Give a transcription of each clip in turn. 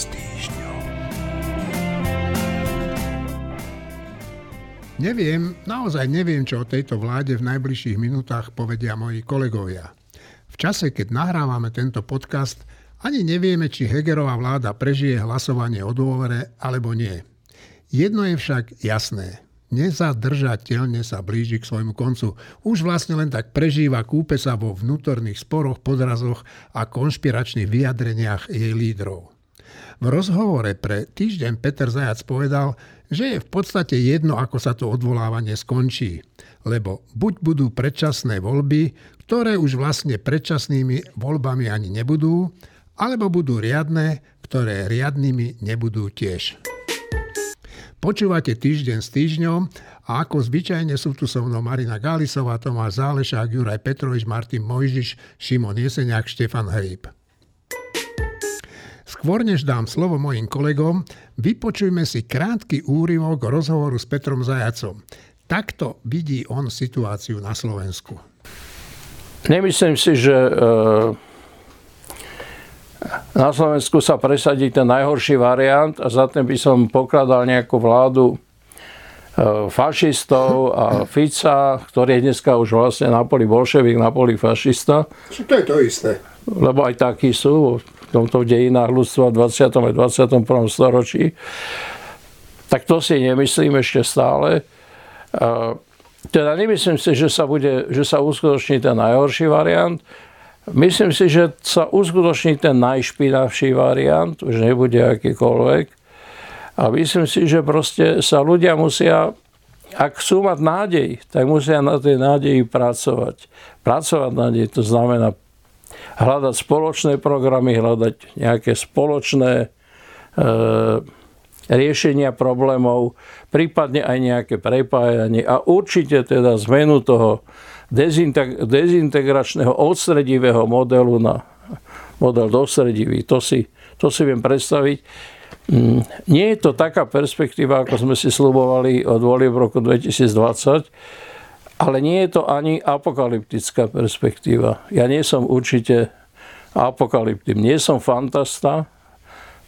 s týždňom. Neviem, naozaj neviem, čo o tejto vláde v najbližších minútach povedia moji kolegovia. V čase, keď nahrávame tento podcast, ani nevieme, či Hegerová vláda prežije hlasovanie o dôvere alebo nie. Jedno je však jasné nezadržateľne sa blíži k svojmu koncu. Už vlastne len tak prežíva, kúpe sa vo vnútorných sporoch, podrazoch a konšpiračných vyjadreniach jej lídrov. V rozhovore pre týždeň Peter Zajac povedal, že je v podstate jedno, ako sa to odvolávanie skončí, lebo buď budú predčasné voľby, ktoré už vlastne predčasnými voľbami ani nebudú, alebo budú riadne, ktoré riadnymi nebudú tiež. Počúvate týždeň s týždňom a ako zvyčajne sú tu so mnou Marina Gálisová, Tomáš Zálešák, Juraj Petrovič, Martin Mojžiš, Šimon Jeseniak, Štefan Hejb. Skôr než dám slovo mojim kolegom, vypočujme si krátky úryvok rozhovoru s Petrom Zajacom. Takto vidí on situáciu na Slovensku. Nemyslím si, že e na Slovensku sa presadí ten najhorší variant a za ten by som pokladal nejakú vládu e, fašistov a Fica, ktorý je dneska už vlastne na poli bolševik, na poli fašista. Čo to je to isté? Lebo aj takí sú tomto dejinách ľudstva v 20. a 21. storočí. Tak to si nemyslím ešte stále. E, teda nemyslím si, že sa, bude, že sa uskutoční ten najhorší variant. Myslím si, že sa uskutoční ten najšpinavší variant, už nebude akýkoľvek. A myslím si, že proste sa ľudia musia, ak chcú mať nádej, tak musia na tej nádeji pracovať. Pracovať nádej, to znamená hľadať spoločné programy, hľadať nejaké spoločné e, riešenia problémov, prípadne aj nejaké prepájanie a určite teda zmenu toho dezintegračného odstredivého modelu na model dostredivý. To si, to si viem predstaviť. Mm, nie je to taká perspektíva, ako sme si slubovali od volie v roku 2020, ale nie je to ani apokalyptická perspektíva. Ja nie som určite apokalyptým, nie som fantasta,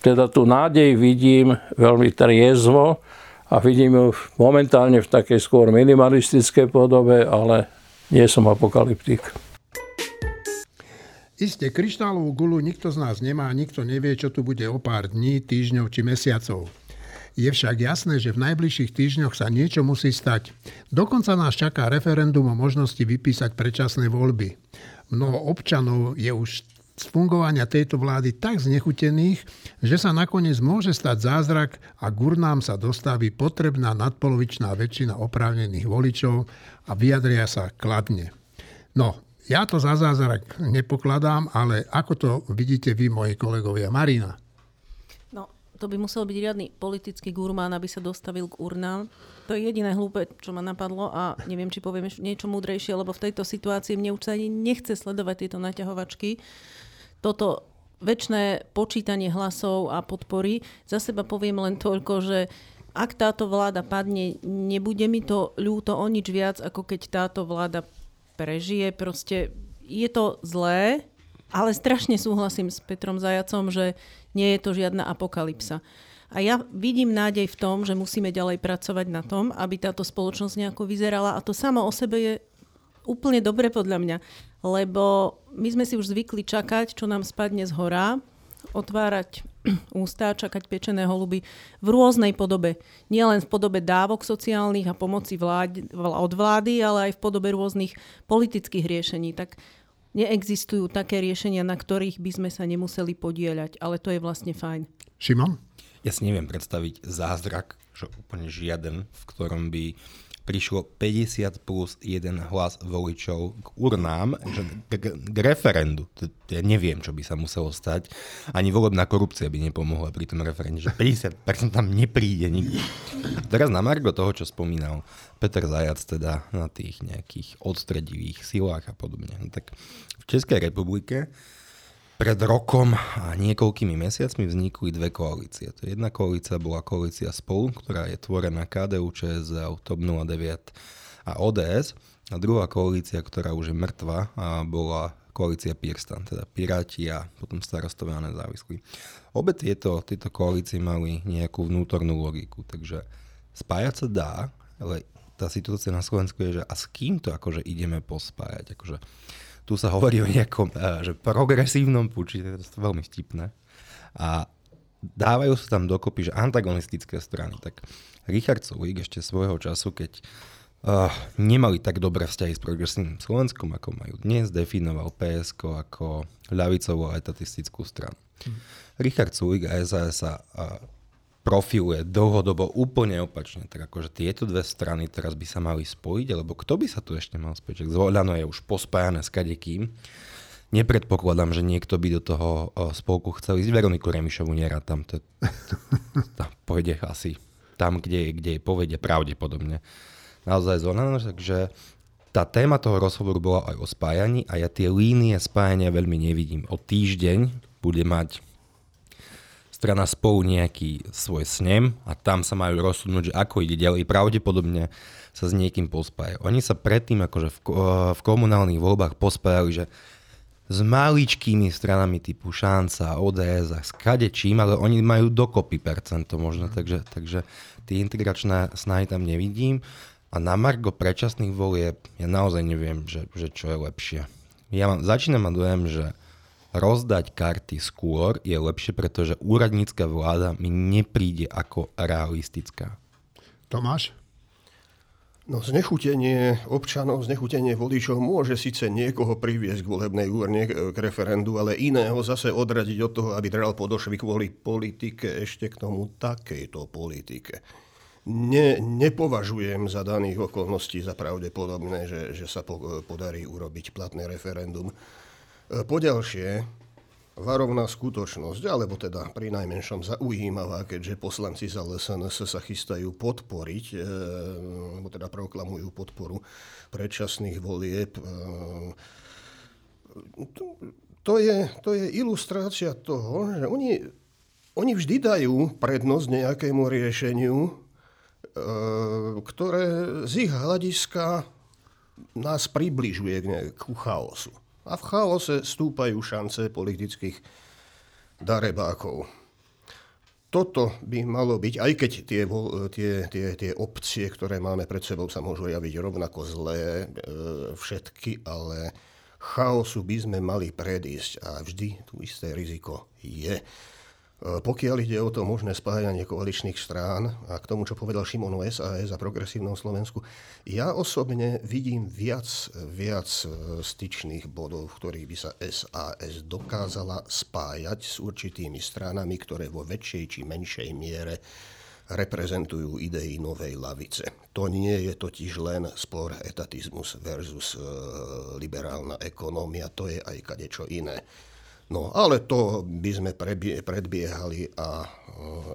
teda tu nádej vidím veľmi triezvo a vidím ju momentálne v takej skôr minimalistickej podobe, ale nie som apokalyptik. Isté, kryštálovú gulu nikto z nás nemá, nikto nevie, čo tu bude o pár dní, týždňov či mesiacov. Je však jasné, že v najbližších týždňoch sa niečo musí stať. Dokonca nás čaká referendum o možnosti vypísať predčasné voľby. Mnoho občanov je už z fungovania tejto vlády tak znechutených, že sa nakoniec môže stať zázrak a gurnám sa dostaví potrebná nadpolovičná väčšina oprávnených voličov a vyjadria sa kladne. No, ja to za zázrak nepokladám, ale ako to vidíte vy, moji kolegovia? Marina. To by musel byť riadny politický gurmán, aby sa dostavil k urnám. To je jediné hlúpe, čo ma napadlo a neviem, či poviem niečo múdrejšie, lebo v tejto situácii mne už sa ani nechce sledovať tieto naťahovačky toto väčšie počítanie hlasov a podpory. Za seba poviem len toľko, že ak táto vláda padne, nebude mi to ľúto o nič viac, ako keď táto vláda prežije. Proste je to zlé, ale strašne súhlasím s Petrom Zajacom, že nie je to žiadna apokalypsa. A ja vidím nádej v tom, že musíme ďalej pracovať na tom, aby táto spoločnosť nejako vyzerala a to samo o sebe je úplne dobre podľa mňa, lebo my sme si už zvykli čakať, čo nám spadne z hora, otvárať ústa, čakať pečené holuby v rôznej podobe. Nie len v podobe dávok sociálnych a pomoci vlád, od vlády, ale aj v podobe rôznych politických riešení. Tak neexistujú také riešenia, na ktorých by sme sa nemuseli podieľať, ale to je vlastne fajn. Šimon? Ja si neviem predstaviť zázrak, že úplne žiaden, v ktorom by prišlo 50 plus 1 hlas voličov k urnám, že k, k referendu. Ja neviem, čo by sa muselo stať. Ani volebná korupcia by nepomohla pri tom referende, že 50% tam nepríde nikdy. Teraz na Margo toho, čo spomínal Peter Zajac, teda na tých nejakých odstredivých silách a podobne. No tak v Českej republike pred rokom a niekoľkými mesiacmi vznikli dve koalície. To jedna koalícia bola koalícia Spolu, ktorá je tvorená KDU, ČSL, TOP 09 a ODS. A druhá koalícia, ktorá už je mŕtva, a bola koalícia Pirstan, teda Piráti a potom starostovia nezávislí. Obe tieto, tieto koalície mali nejakú vnútornú logiku, takže spájať sa dá, ale tá situácia na Slovensku je, že a s kým to akože ideme pospájať? Akože, tu sa hovorí o nejakom že progresívnom puči, to je veľmi vtipné. A dávajú sa tam dokopy, že antagonistické strany. Tak Richard Sulík ešte svojho času, keď uh, nemali tak dobré vzťahy s progresívnym Slovenskom, ako majú dnes, definoval PSK ako ľavicovú a etatistickú stranu. Hmm. Richard Sulik a SAS sa uh, profiluje dlhodobo úplne opačne. Tak akože tieto dve strany teraz by sa mali spojiť, alebo kto by sa tu ešte mal spojiť? Zvoľano je už pospájané s kadekým. Nepredpokladám, že niekto by do toho spolku chcel ísť. Veroniku Remišovu nerátam. To, to pôjde asi tam, kde, kde je povede pravdepodobne naozaj zvolená, takže tá téma toho rozhovoru bola aj o spájaní a ja tie línie spájania veľmi nevidím. O týždeň bude mať strana spolu nejaký svoj snem a tam sa majú rozhodnúť, že ako ide ďalej. Pravdepodobne sa s niekým pospájajú. Oni sa predtým akože v, v komunálnych voľbách pospájali, že s maličkými stranami typu Šanca, ODS a s kadečím, ale oni majú dokopy percento možno, takže, takže tie integračné snahy tam nevidím. A na margo predčasných volieb ja naozaj neviem, že, že čo je lepšie. Ja mám, začínam mať dojem, že rozdať karty skôr je lepšie, pretože úradnícka vláda mi nepríde ako realistická. Tomáš? No znechutenie občanov, znechutenie voličov môže síce niekoho priviesť k volebnej úrne, k referendu, ale iného zase odradiť od toho, aby dral podošvy kvôli politike, ešte k tomu takejto politike ne, nepovažujem za daných okolností za pravdepodobné, že, že sa po, podarí urobiť platné referendum. E, poďalšie, varovná skutočnosť, alebo teda pri najmenšom zaujímavá, keďže poslanci za LSNS sa chystajú podporiť, e, alebo teda proklamujú podporu predčasných volieb. E, to je, to je ilustrácia toho, že oni, oni vždy dajú prednosť nejakému riešeniu, Eh, ktoré z ich hľadiska nás približuje k chaosu. A v chaose stúpajú šance politických darebákov. Toto by malo byť, aj keď tie, tie, tie, tie opcie, ktoré máme pred sebou, sa môžu javiť rovnako zlé, eh, všetky, ale chaosu by sme mali predísť a vždy tu isté riziko je. E, pokiaľ ide o to možné spájanie koaličných strán a k tomu, čo povedal Šimon SAS a progresívnom Slovensku, ja osobne vidím viac, viac e, styčných bodov, v ktorých by sa SAS dokázala spájať s určitými stranami, ktoré vo väčšej či menšej miere reprezentujú idei novej lavice. To nie je totiž len spor etatizmus versus e, liberálna ekonómia, to je aj kadečo iné. No ale to by sme predbiehali a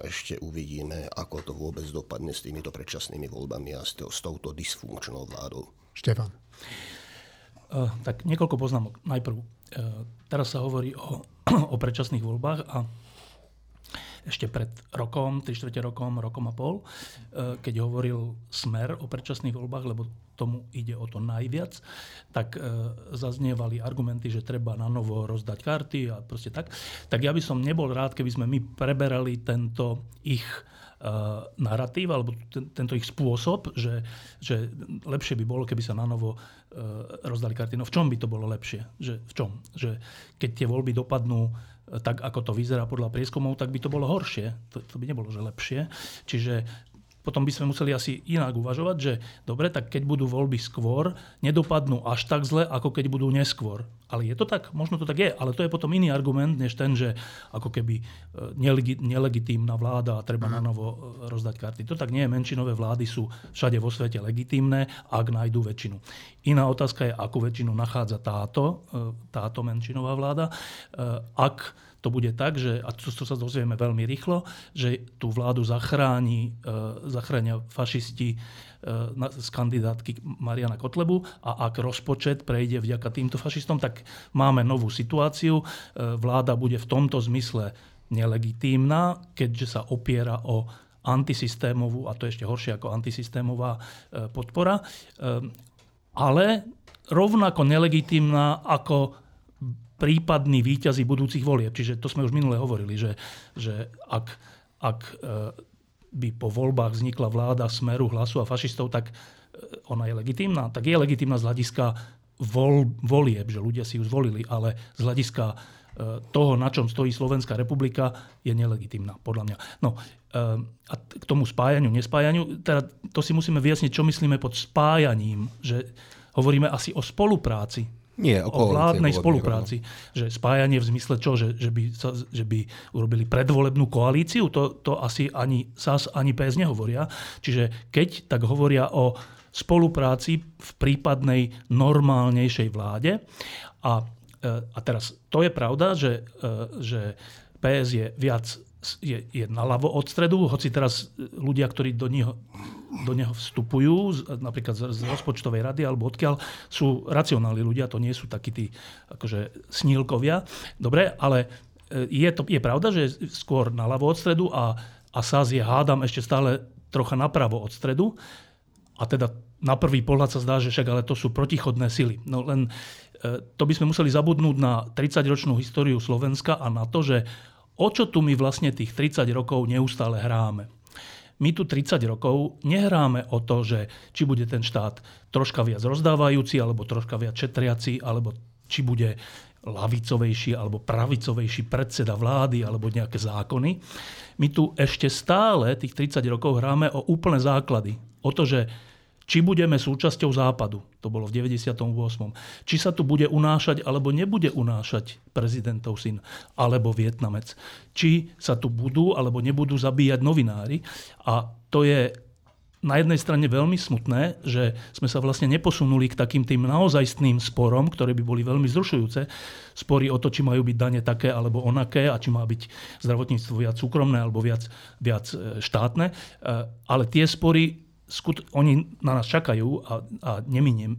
ešte uvidíme, ako to vôbec dopadne s týmito predčasnými voľbami a s, to, s touto dysfunkčnou vládou. Štefan. Uh, tak niekoľko poznámok. Najprv, uh, teraz sa hovorí o, o predčasných voľbách a ešte pred rokom, 3 čtvrte rokom, rokom a pol, e, keď hovoril Smer o predčasných voľbách, lebo tomu ide o to najviac, tak e, zaznievali argumenty, že treba na novo rozdať karty a proste tak. Tak ja by som nebol rád, keby sme my preberali tento ich uh, narratív alebo ten, tento ich spôsob, že, že lepšie by bolo, keby sa na novo rozdali karty. No v čom by to bolo lepšie? Že, v čom? Že keď tie voľby dopadnú tak ako to vyzerá podľa prieskumov, tak by to bolo horšie. To, to by nebolo, že lepšie. Čiže potom by sme museli asi inak uvažovať, že dobre, tak keď budú voľby skôr, nedopadnú až tak zle, ako keď budú neskôr. Ale je to tak? Možno to tak je, ale to je potom iný argument, než ten, že ako keby e, nelegitímna vláda a treba na novo e, rozdať karty. To tak nie je. Menšinové vlády sú všade vo svete legitímne, ak nájdú väčšinu. Iná otázka je, akú väčšinu nachádza táto, e, táto menšinová vláda. Ak to bude tak, že, a to, to sa dozvieme veľmi rýchlo, že tú vládu zachráni, e, zachránia fašisti e, z kandidátky Mariana Kotlebu a ak rozpočet prejde vďaka týmto fašistom, tak máme novú situáciu. E, vláda bude v tomto zmysle nelegitímna, keďže sa opiera o antisystémovú, a to je ešte horšie ako antisystémová podpora, ale rovnako nelegitímna ako prípadní výťazí budúcich volieb. Čiže to sme už minule hovorili, že, že ak, ak e, by po voľbách vznikla vláda Smeru, Hlasu a fašistov, tak e, ona je legitímna. Tak je legitímna z hľadiska vol, volieb, že ľudia si ju zvolili, ale z hľadiska e, toho, na čom stojí Slovenská republika, je nelegitímna, podľa mňa. No, a k tomu spájaniu, nespájaniu, teda to si musíme vyjasniť, čo myslíme pod spájaním, že hovoríme asi o spolupráci nie, o, o vládnej spolupráci. Že spájanie v zmysle čo? Že, že, by, sa, že by urobili predvolebnú koalíciu? To, to asi ani SAS, ani PS nehovoria. Čiže keď, tak hovoria o spolupráci v prípadnej normálnejšej vláde. A, e, a teraz to je pravda, že, e, že PS je viac je, je naľavo od stredu, hoci teraz ľudia, ktorí do neho, do neho vstupujú, napríklad z, z rozpočtovej rady alebo odkiaľ, sú racionálni ľudia, to nie sú takí tí akože snílkovia. Dobre, ale e, je, to, je pravda, že skôr naľavo od stredu a, a SAS je, hádam, ešte stále trocha napravo od stredu. A teda na prvý pohľad sa zdá, že však ale to sú protichodné sily. No len e, to by sme museli zabudnúť na 30-ročnú históriu Slovenska a na to, že o čo tu my vlastne tých 30 rokov neustále hráme. My tu 30 rokov nehráme o to, že či bude ten štát troška viac rozdávajúci, alebo troška viac šetriaci, alebo či bude lavicovejší alebo pravicovejší predseda vlády alebo nejaké zákony. My tu ešte stále tých 30 rokov hráme o úplné základy. O to, že či budeme súčasťou západu, to bolo v 98. Či sa tu bude unášať alebo nebude unášať prezidentov syn alebo Vietnamec. Či sa tu budú alebo nebudú zabíjať novinári. A to je na jednej strane veľmi smutné, že sme sa vlastne neposunuli k takým tým naozajstným sporom, ktoré by boli veľmi zrušujúce. Spory o to, či majú byť dane také alebo onaké a či má byť zdravotníctvo viac súkromné alebo viac, viac e, štátne. E, ale tie spory skut- oni na nás čakajú a, a neminie,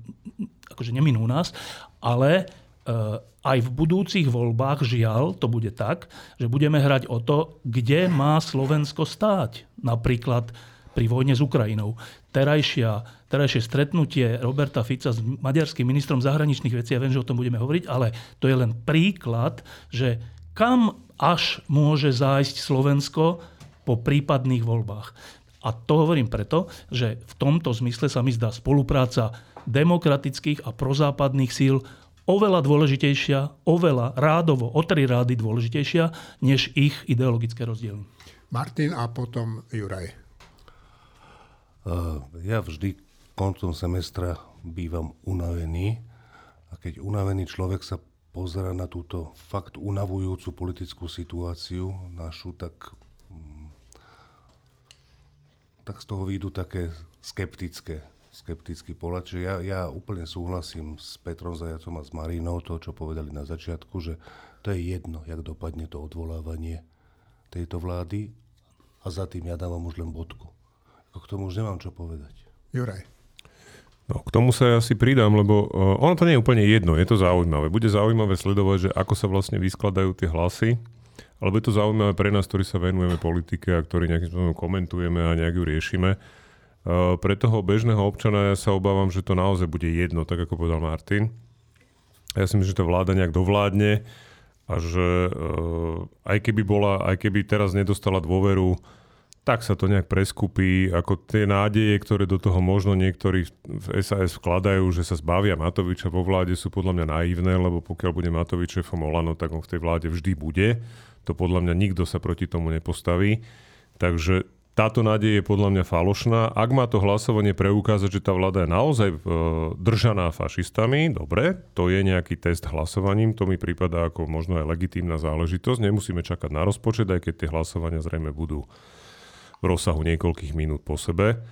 akože neminú nás, ale uh, aj v budúcich voľbách, žiaľ, to bude tak, že budeme hrať o to, kde má Slovensko stáť. Napríklad pri vojne s Ukrajinou. Terajšia, terajšie stretnutie Roberta Fica s maďarským ministrom zahraničných vecí, ja viem, že o tom budeme hovoriť, ale to je len príklad, že kam až môže zájsť Slovensko po prípadných voľbách. A to hovorím preto, že v tomto zmysle sa mi zdá spolupráca demokratických a prozápadných síl oveľa dôležitejšia, oveľa rádovo, o tri rády dôležitejšia, než ich ideologické rozdiely. Martin a potom Juraj. Uh, ja vždy koncom semestra bývam unavený a keď unavený človek sa pozera na túto fakt unavujúcu politickú situáciu našu, tak tak z toho výjdu také skeptické, skeptický pohľad. Čiže ja, ja úplne súhlasím s Petrom Zajacom a s Marínou, to, čo povedali na začiatku, že to je jedno, jak dopadne to odvolávanie tejto vlády a za tým ja dávam už len bodku. K tomu už nemám čo povedať. Juraj. No, k tomu sa ja asi pridám, lebo uh, ono to nie je úplne jedno, je to zaujímavé. Bude zaujímavé sledovať, že ako sa vlastne vyskladajú tie hlasy alebo je to zaujímavé pre nás, ktorí sa venujeme politike a ktorí nejakým spôsobom komentujeme a nejak ju riešime. Uh, pre toho bežného občana ja sa obávam, že to naozaj bude jedno, tak ako povedal Martin. Ja si myslím, že tá vláda nejak dovládne a že uh, aj keby bola, aj keby teraz nedostala dôveru, tak sa to nejak preskupí, ako tie nádeje, ktoré do toho možno niektorí v SAS vkladajú, že sa zbavia Matoviča vo vláde, sú podľa mňa naivné, lebo pokiaľ bude Matovič šéfom Olano, tak on v tej vláde vždy bude. To podľa mňa nikto sa proti tomu nepostaví. Takže táto nádej je podľa mňa falošná. Ak má to hlasovanie preukázať, že tá vláda je naozaj e, držaná fašistami, dobre, to je nejaký test hlasovaním, to mi prípada ako možno aj legitímna záležitosť. Nemusíme čakať na rozpočet, aj keď tie hlasovania zrejme budú v rozsahu niekoľkých minút po sebe.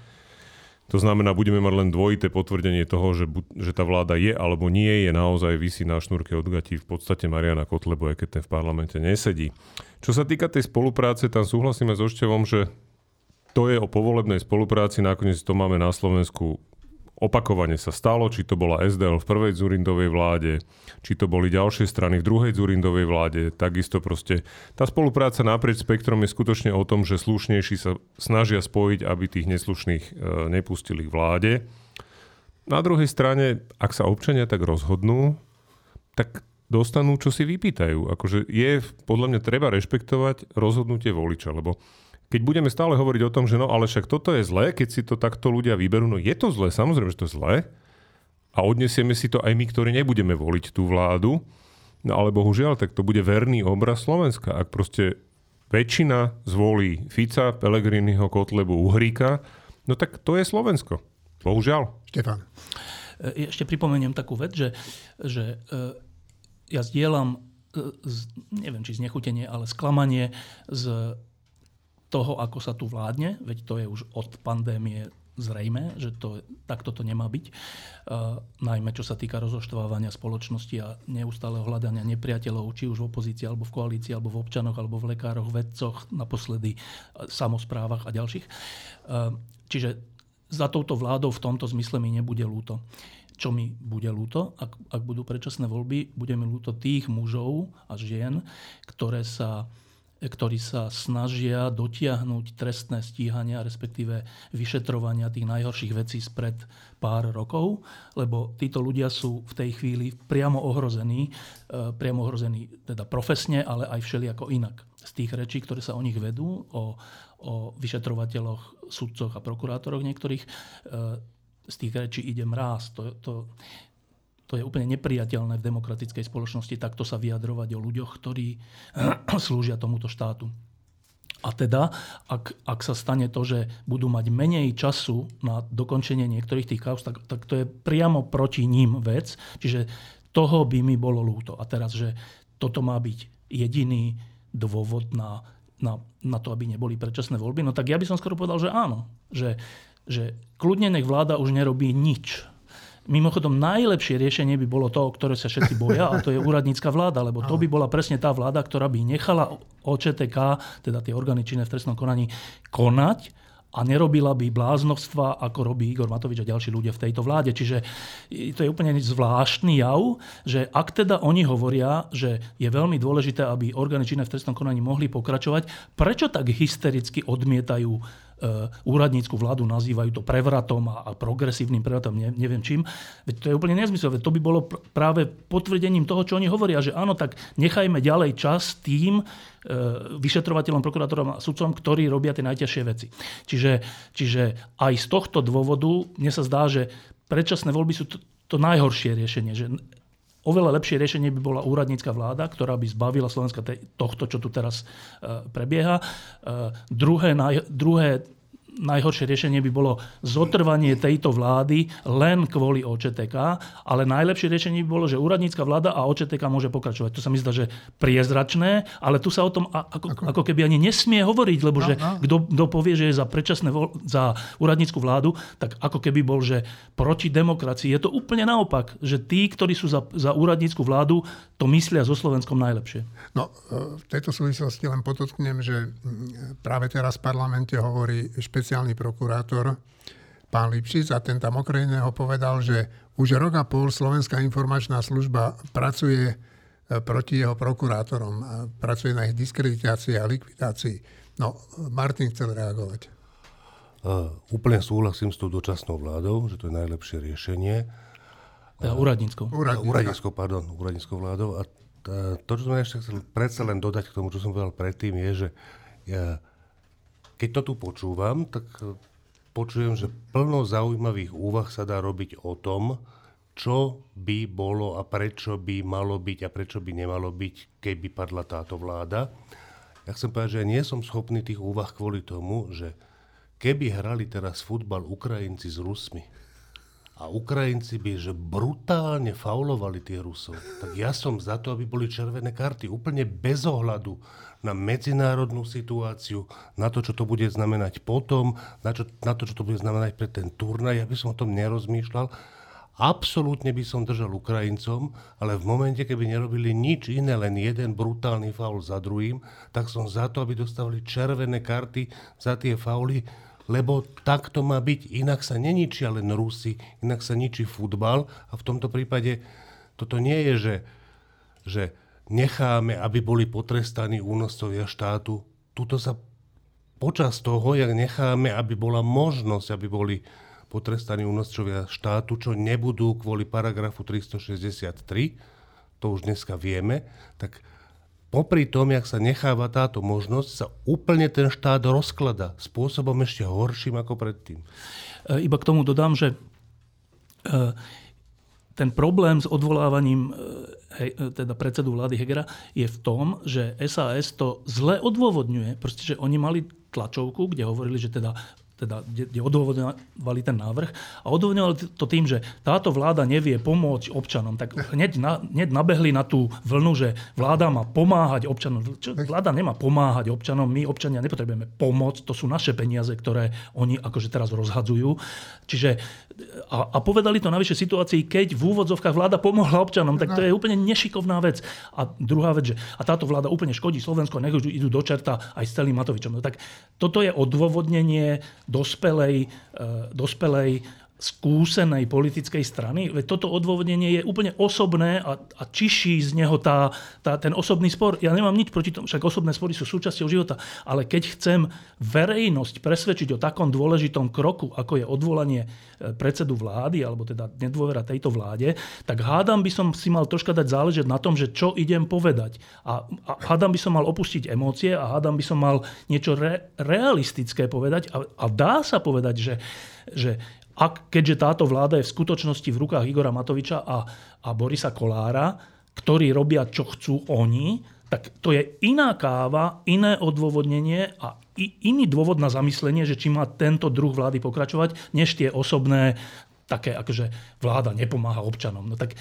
To znamená, budeme mať len dvojité potvrdenie toho, že, že tá vláda je alebo nie je, naozaj vysí na šnúrke od gatí v podstate Mariana Kotlebo, aj keď ten v parlamente nesedí. Čo sa týka tej spolupráce, tam súhlasíme so Števom, že to je o povolebnej spolupráci, nakoniec to máme na Slovensku Opakovane sa stalo, či to bola SDL v prvej Zurindovej vláde, či to boli ďalšie strany v druhej Zurindovej vláde, takisto proste tá spolupráca naprieč spektrom je skutočne o tom, že slušnejší sa snažia spojiť, aby tých neslušných e, nepustili k vláde. Na druhej strane, ak sa občania tak rozhodnú, tak dostanú, čo si vypýtajú. Akože je, podľa mňa treba rešpektovať rozhodnutie voliča, lebo keď budeme stále hovoriť o tom, že no ale však toto je zlé, keď si to takto ľudia vyberú, no je to zlé, samozrejme, že to je zlé a odnesieme si to aj my, ktorí nebudeme voliť tú vládu, no ale bohužiaľ, tak to bude verný obraz Slovenska. Ak proste väčšina zvolí Fica, Pelegriniho, Kotlebu, Uhríka, no tak to je Slovensko. Bohužiaľ. Štefan. E, ešte pripomeniem takú vec, že, že e, ja zdieľam, e, neviem či znechutenie, ale sklamanie z toho, ako sa tu vládne, veď to je už od pandémie zrejme, že to, takto to nemá byť. Uh, najmä čo sa týka rozoštvávania spoločnosti a neustáleho hľadania nepriateľov, či už v opozícii, alebo v koalícii, alebo v občanoch, alebo v lekároch, vedcoch, naposledy uh, samozprávach a ďalších. Uh, čiže za touto vládou v tomto zmysle mi nebude lúto. Čo mi bude lúto, ak, ak budú predčasné voľby, bude mi lúto tých mužov a žien, ktoré sa ktorí sa snažia dotiahnuť trestné stíhania, respektíve vyšetrovania tých najhorších vecí spred pár rokov, lebo títo ľudia sú v tej chvíli priamo ohrození, e, priamo ohrození teda profesne, ale aj všelijako inak. Z tých rečí, ktoré sa o nich vedú, o, o vyšetrovateľoch, sudcoch a prokurátoroch niektorých, e, z tých rečí ide mráz. To, to, to je úplne nepriateľné v demokratickej spoločnosti takto sa vyjadrovať o ľuďoch, ktorí slúžia tomuto štátu. A teda, ak, ak sa stane to, že budú mať menej času na dokončenie niektorých tých kauz, tak, tak to je priamo proti ním vec. Čiže toho by mi bolo lúto. A teraz, že toto má byť jediný dôvod na, na, na to, aby neboli predčasné voľby, no tak ja by som skoro povedal, že áno. Že, že kľudne nech vláda už nerobí nič Mimochodom, najlepšie riešenie by bolo to, o ktoré sa všetci boja, a to je úradnícka vláda, lebo to by bola presne tá vláda, ktorá by nechala OČTK, teda tie orgány činné v trestnom konaní, konať a nerobila by bláznostva, ako robí Igor Matovič a ďalší ľudia v tejto vláde. Čiže to je úplne zvláštny jav, že ak teda oni hovoria, že je veľmi dôležité, aby orgány činné v trestnom konaní mohli pokračovať, prečo tak hystericky odmietajú E, úradnícku vládu nazývajú to prevratom a progresívnym prevratom, neviem čím. Veď to je úplne nezmysel. Veď to by bolo práve potvrdením toho, čo oni hovoria, že áno, tak nechajme ďalej čas tým e, vyšetrovateľom, prokurátorom a sudcom, ktorí robia tie najťažšie veci. Čiže, čiže aj z tohto dôvodu mne sa zdá, že predčasné voľby sú to, to najhoršie riešenie. Že Oveľa lepšie riešenie by bola úradnícka vláda, ktorá by zbavila Slovenska tohto, čo tu teraz e, prebieha. E, druhé, druhé najhoršie riešenie by bolo zotrvanie tejto vlády len kvôli OČTK, ale najlepšie riešenie by bolo, že úradnícka vláda a OČTK môže pokračovať. To sa mi zdá, že priezračné, ale tu sa o tom ako, ako? keby ani nesmie hovoriť, lebo no, že no. Kto, povie, že je za predčasné za úradnícku vládu, tak ako keby bol, že proti demokracii. Je to úplne naopak, že tí, ktorí sú za, za úradnícku vládu, to myslia so Slovenskom najlepšie. No, v tejto súvislosti len podotknem, že práve teraz v parlamente hovorí špeciálne špeciálny prokurátor, pán Lipšic, a ten tam okrem iného povedal, že už rok a pol Slovenská informačná služba pracuje e, proti jeho prokurátorom a pracuje na ich diskreditácii a likvidácii. No, Martin chcel reagovať. Uh, úplne súhlasím s tou dočasnou vládou, že to je najlepšie riešenie. Teda úradníckou. Úradníckou, pardon, úradníckou vládou. A to, čo som ešte chcel predsa len dodať k tomu, čo som povedal predtým, je, že ja, keď to tu počúvam, tak e, počujem, že plno zaujímavých úvah sa dá robiť o tom, čo by bolo a prečo by malo byť a prečo by nemalo byť, keby padla táto vláda. Ja chcem povedať, že ja nie som schopný tých úvah kvôli tomu, že keby hrali teraz futbal Ukrajinci s Rusmi a Ukrajinci by že brutálne faulovali tých Rusov, tak ja som za to, aby boli červené karty, úplne bez ohľadu na medzinárodnú situáciu, na to, čo to bude znamenať potom, na, čo, na to, čo to bude znamenať pre ten turnaj. Ja by som o tom nerozmýšľal. Absolútne by som držal Ukrajincom, ale v momente, keby nerobili nič iné, len jeden brutálny faul za druhým, tak som za to, aby dostávali červené karty za tie fauly, lebo tak to má byť. Inak sa neničia len Rusi, inak sa ničí futbal a v tomto prípade toto nie je, že, že necháme, aby boli potrestaní únoscovia štátu. Tuto sa počas toho, jak necháme, aby bola možnosť, aby boli potrestaní únoscovia štátu, čo nebudú kvôli paragrafu 363, to už dneska vieme, tak popri tom, jak sa necháva táto možnosť, sa úplne ten štát rozklada spôsobom ešte horším ako predtým. E, iba k tomu dodám, že e, ten problém s odvolávaním e, teda predsedu vlády Hegera je v tom, že SAS to zle odôvodňuje. Proste, že oni mali tlačovku, kde hovorili, že teda teda, kde, kde odôvodňovali ten návrh a odôvodňovali to tým, že táto vláda nevie pomôcť občanom, tak hneď, na, hneď nabehli na tú vlnu, že vláda má pomáhať občanom. Čo, vláda nemá pomáhať občanom, my občania nepotrebujeme pomoc, to sú naše peniaze, ktoré oni akože teraz rozhadzujú. Čiže a, a povedali to navyše situácii, keď v úvodzovkách vláda pomohla občanom, tak to je úplne nešikovná vec. A druhá vec, že a táto vláda úplne škodí Slovensko, nech idú do čerta aj s celým Matovičom. No tak toto je odôvodnenie dospelej, e, dospelej skúsenej politickej strany. Veď toto odôvodnenie je úplne osobné a, a čiší z neho tá, tá, ten osobný spor. Ja nemám nič proti tomu, však osobné spory sú súčasťou života, ale keď chcem verejnosť presvedčiť o takom dôležitom kroku, ako je odvolanie e, predsedu vlády, alebo teda nedôvera tejto vláde, tak hádam by som si mal troška dať záležať na tom, že čo idem povedať. A, a hádam by som mal opustiť emócie a hádam by som mal niečo re, realistické povedať. A, a dá sa povedať, že, že ak, keďže táto vláda je v skutočnosti v rukách Igora Matoviča a, a Borisa Kolára, ktorí robia, čo chcú oni, tak to je iná káva, iné odôvodnenie a iný dôvod na zamyslenie, že či má tento druh vlády pokračovať, než tie osobné také, akože vláda nepomáha občanom. No tak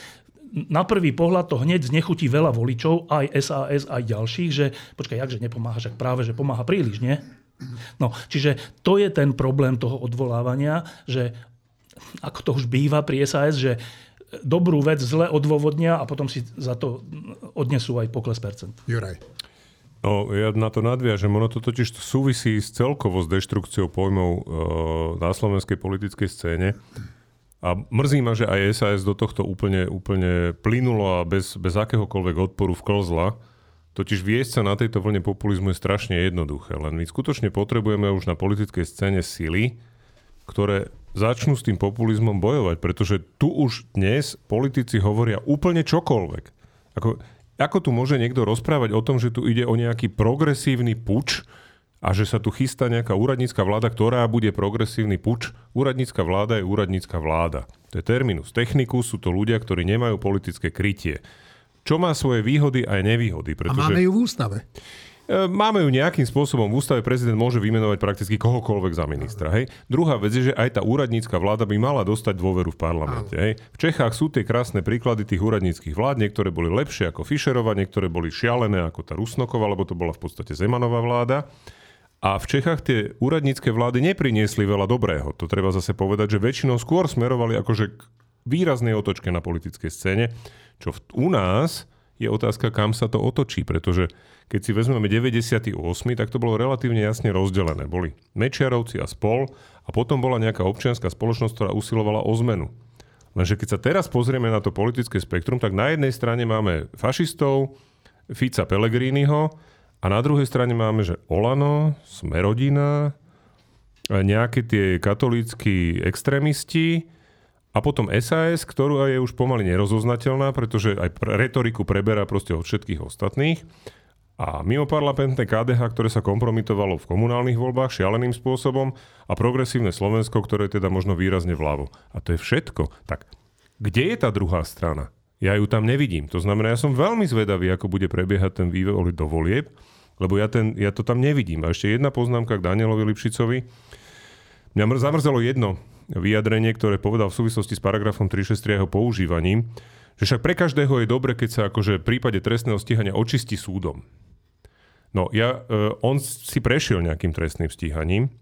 na prvý pohľad to hneď znechutí veľa voličov, aj SAS, aj ďalších, že počkaj, jakže nepomáha, však práve, že pomáha príliš, nie? No, čiže to je ten problém toho odvolávania, že ako to už býva pri SAS, že dobrú vec zle odôvodnia a potom si za to odnesú aj pokles percent. Juraj. No, ja na to nadviažem. Ono to totiž súvisí s celkovo s deštrukciou pojmov e, na slovenskej politickej scéne. A mrzí ma, že aj SAS do tohto úplne, úplne plynulo a bez, bez akéhokoľvek odporu vklzla. Totiž viesť sa na tejto vlne populizmu je strašne jednoduché, len my skutočne potrebujeme už na politickej scéne sily, ktoré začnú s tým populizmom bojovať, pretože tu už dnes politici hovoria úplne čokoľvek. Ako, ako tu môže niekto rozprávať o tom, že tu ide o nejaký progresívny puč a že sa tu chystá nejaká úradnícka vláda, ktorá bude progresívny puč? Úradnícka vláda je úradnícka vláda. To je terminus technicus, sú to ľudia, ktorí nemajú politické krytie čo má svoje výhody aj nevýhody. Pretože... A máme ju v ústave. E, máme ju nejakým spôsobom. V ústave prezident môže vymenovať prakticky kohokoľvek za ministra. Hej. Druhá vec je, že aj tá úradnícka vláda by mala dostať dôveru v parlamente. Hej. V Čechách sú tie krásne príklady tých úradníckých vlád. Niektoré boli lepšie ako Fischerova, niektoré boli šialené ako tá Rusnokova, lebo to bola v podstate Zemanová vláda. A v Čechách tie úradnícke vlády nepriniesli veľa dobrého. To treba zase povedať, že väčšinou skôr smerovali akože k výraznej otočke na politickej scéne. Čo v, u nás je otázka, kam sa to otočí, pretože keď si vezmeme 98, tak to bolo relatívne jasne rozdelené. Boli Mečiarovci a spol a potom bola nejaká občianská spoločnosť, ktorá usilovala o zmenu. Lenže keď sa teraz pozrieme na to politické spektrum, tak na jednej strane máme fašistov, Fica Pellegriniho a na druhej strane máme, že Olano, Smerodina, nejaké tie katolícky extrémisti, a potom SAS, ktorá je už pomaly nerozoznateľná, pretože aj retoriku preberá proste od všetkých ostatných. A mimo parlamentné KDH, ktoré sa kompromitovalo v komunálnych voľbách šialeným spôsobom a progresívne Slovensko, ktoré je teda možno výrazne vľavo. A to je všetko. Tak kde je tá druhá strana? Ja ju tam nevidím. To znamená, ja som veľmi zvedavý, ako bude prebiehať ten vývoj do volieb, lebo ja, ten, ja to tam nevidím. A ešte jedna poznámka k Danielovi Lipšicovi. Mňa zamrzelo jedno vyjadrenie, ktoré povedal v súvislosti s paragrafom 363 a jeho používaním, že však pre každého je dobre, keď sa akože v prípade trestného stíhania očistí súdom. No, ja, e, on si prešiel nejakým trestným stíhaním,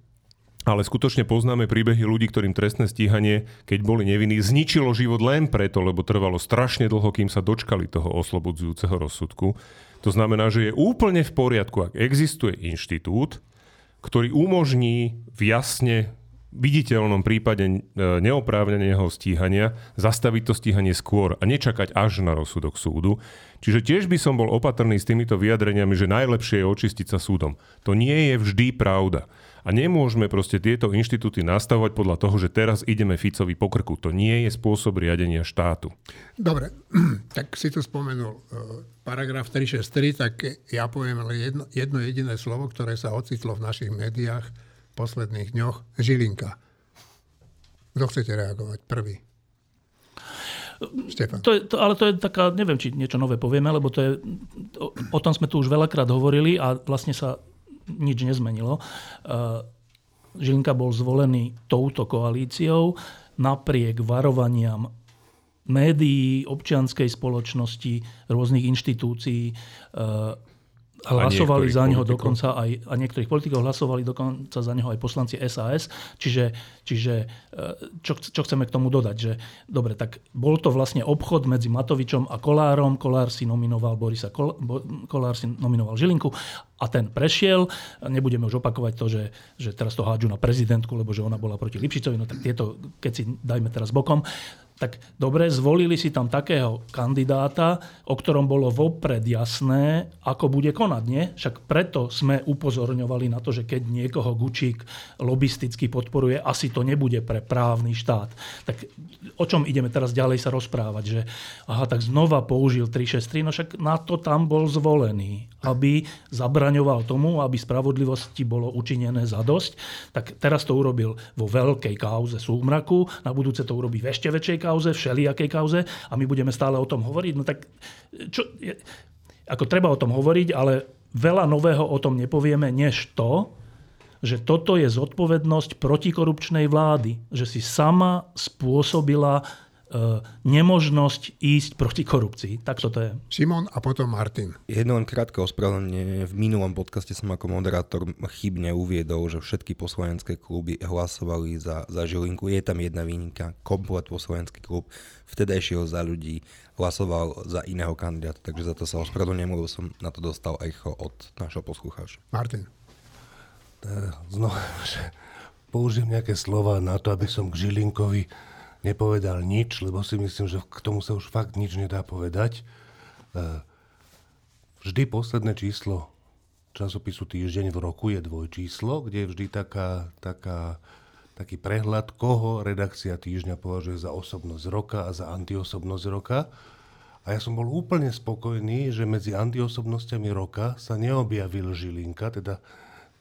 ale skutočne poznáme príbehy ľudí, ktorým trestné stíhanie, keď boli nevinní, zničilo život len preto, lebo trvalo strašne dlho, kým sa dočkali toho oslobodzujúceho rozsudku. To znamená, že je úplne v poriadku, ak existuje inštitút, ktorý umožní v jasne viditeľnom prípade e, neoprávneného stíhania zastaviť to stíhanie skôr a nečakať až na rozsudok súdu. Čiže tiež by som bol opatrný s týmito vyjadreniami, že najlepšie je očistiť sa súdom. To nie je vždy pravda. A nemôžeme proste tieto inštitúty nastavovať podľa toho, že teraz ideme Ficovi po krku. To nie je spôsob riadenia štátu. Dobre, tak si tu spomenul uh, paragraf 363, tak ja poviem len jedno, jedno jediné slovo, ktoré sa ocitlo v našich médiách posledných dňoch. Žilinka. Kto chcete reagovať prvý? To je, to, ale to je taká, neviem, či niečo nové povieme, lebo to je, o, o tom sme tu už veľakrát hovorili a vlastne sa nič nezmenilo. Žilinka bol zvolený touto koalíciou napriek varovaniam médií, občianskej spoločnosti, rôznych inštitúcií, hlasovali za neho politikov. dokonca aj, a niektorých politikov hlasovali dokonca za neho aj poslanci SAS. Čiže, čiže e, čo, čo chceme k tomu dodať? Že, dobre, tak bol to vlastne obchod medzi Matovičom a Kolárom. Kolár si nominoval Borisa Kol, Kolár si nominoval Žilinku a ten prešiel. Nebudeme už opakovať to, že, že teraz to hádžu na prezidentku, lebo že ona bola proti Lipšicovi. No tak tieto, keď si dajme teraz bokom tak dobre, zvolili si tam takého kandidáta, o ktorom bolo vopred jasné, ako bude konať. Nie? Však preto sme upozorňovali na to, že keď niekoho Gučík lobisticky podporuje, asi to nebude pre právny štát. Tak o čom ideme teraz ďalej sa rozprávať? Že aha, tak znova použil 363, no však na to tam bol zvolený, aby zabraňoval tomu, aby spravodlivosti bolo učinené za dosť. Tak teraz to urobil vo veľkej kauze súmraku, na budúce to urobí v ešte väčšej kauze, všelijakej kauze a my budeme stále o tom hovoriť. No tak čo, ako treba o tom hovoriť, ale veľa nového o tom nepovieme, než to, že toto je zodpovednosť protikorupčnej vlády, že si sama spôsobila nemožnosť ísť proti korupcii. Tak toto je. Simon a potom Martin. Jedno len krátke ospravedlnenie. V minulom podcaste som ako moderátor chybne uviedol, že všetky poslanecké kluby hlasovali za, za Žilinku. Je tam jedna výnimka. Komplet poslanecký klub vtedajšieho za ľudí hlasoval za iného kandidáta. Takže za to sa ospravedlňujem, lebo som na to dostal echo od našho poslucháča. Martin. Znova, že použijem nejaké slova na to, aby som k Žilinkovi nepovedal nič, lebo si myslím, že k tomu sa už fakt nič nedá povedať. E, vždy posledné číslo časopisu Týždeň v roku je dvojčíslo, kde je vždy taká, taká, taký prehľad, koho redakcia Týždňa považuje za osobnosť roka a za antiosobnosť roka. A ja som bol úplne spokojný, že medzi antiosobnosťami roka sa neobjavil Žilinka, teda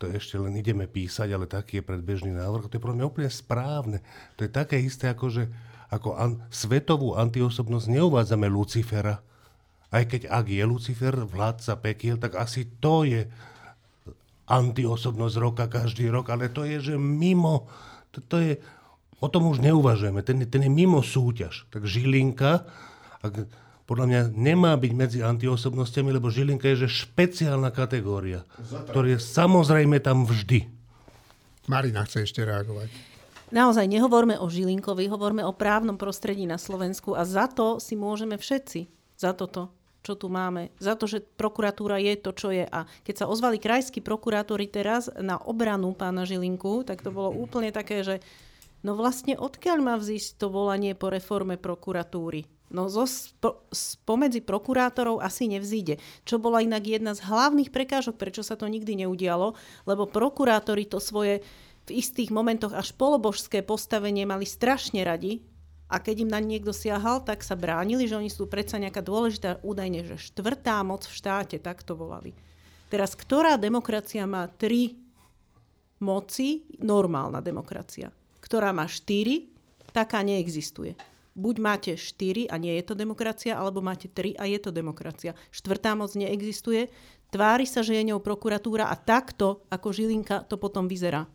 to ešte len ideme písať, ale taký je predbežný návrh. To je podľa mňa úplne správne. To je také isté, ako že ako an, svetovú antiosobnosť neuvádzame Lucifera. Aj keď ak je Lucifer vládca pekiel, tak asi to je antiosobnosť roka každý rok, ale to je, že mimo, to, to je, o tom už neuvažujeme, ten, ten je mimo súťaž. Tak Žilinka, ak, podľa mňa nemá byť medzi antiosobnostiami, lebo Žilinka je že špeciálna kategória, ktorá je samozrejme tam vždy. Marina chce ešte reagovať. Naozaj nehovorme o Žilinkovi, hovorme o právnom prostredí na Slovensku a za to si môžeme všetci. Za toto čo tu máme, za to, že prokuratúra je to, čo je. A keď sa ozvali krajskí prokurátori teraz na obranu pána Žilinku, tak to bolo úplne také, že no vlastne odkiaľ má vzísť to volanie po reforme prokuratúry? No zo spo, spomedzi prokurátorov asi nevzíde. Čo bola inak jedna z hlavných prekážok, prečo sa to nikdy neudialo, lebo prokurátori to svoje v istých momentoch až polobožské postavenie mali strašne radi a keď im na niekto siahal, tak sa bránili, že oni sú predsa nejaká dôležitá údajne, že štvrtá moc v štáte, tak to volali. Teraz, ktorá demokracia má tri moci? Normálna demokracia. Ktorá má štyri? Taká neexistuje buď máte 4 a nie je to demokracia, alebo máte 3 a je to demokracia. Štvrtá moc neexistuje, tvári sa, že je ňou prokuratúra a takto, ako Žilinka, to potom vyzerá.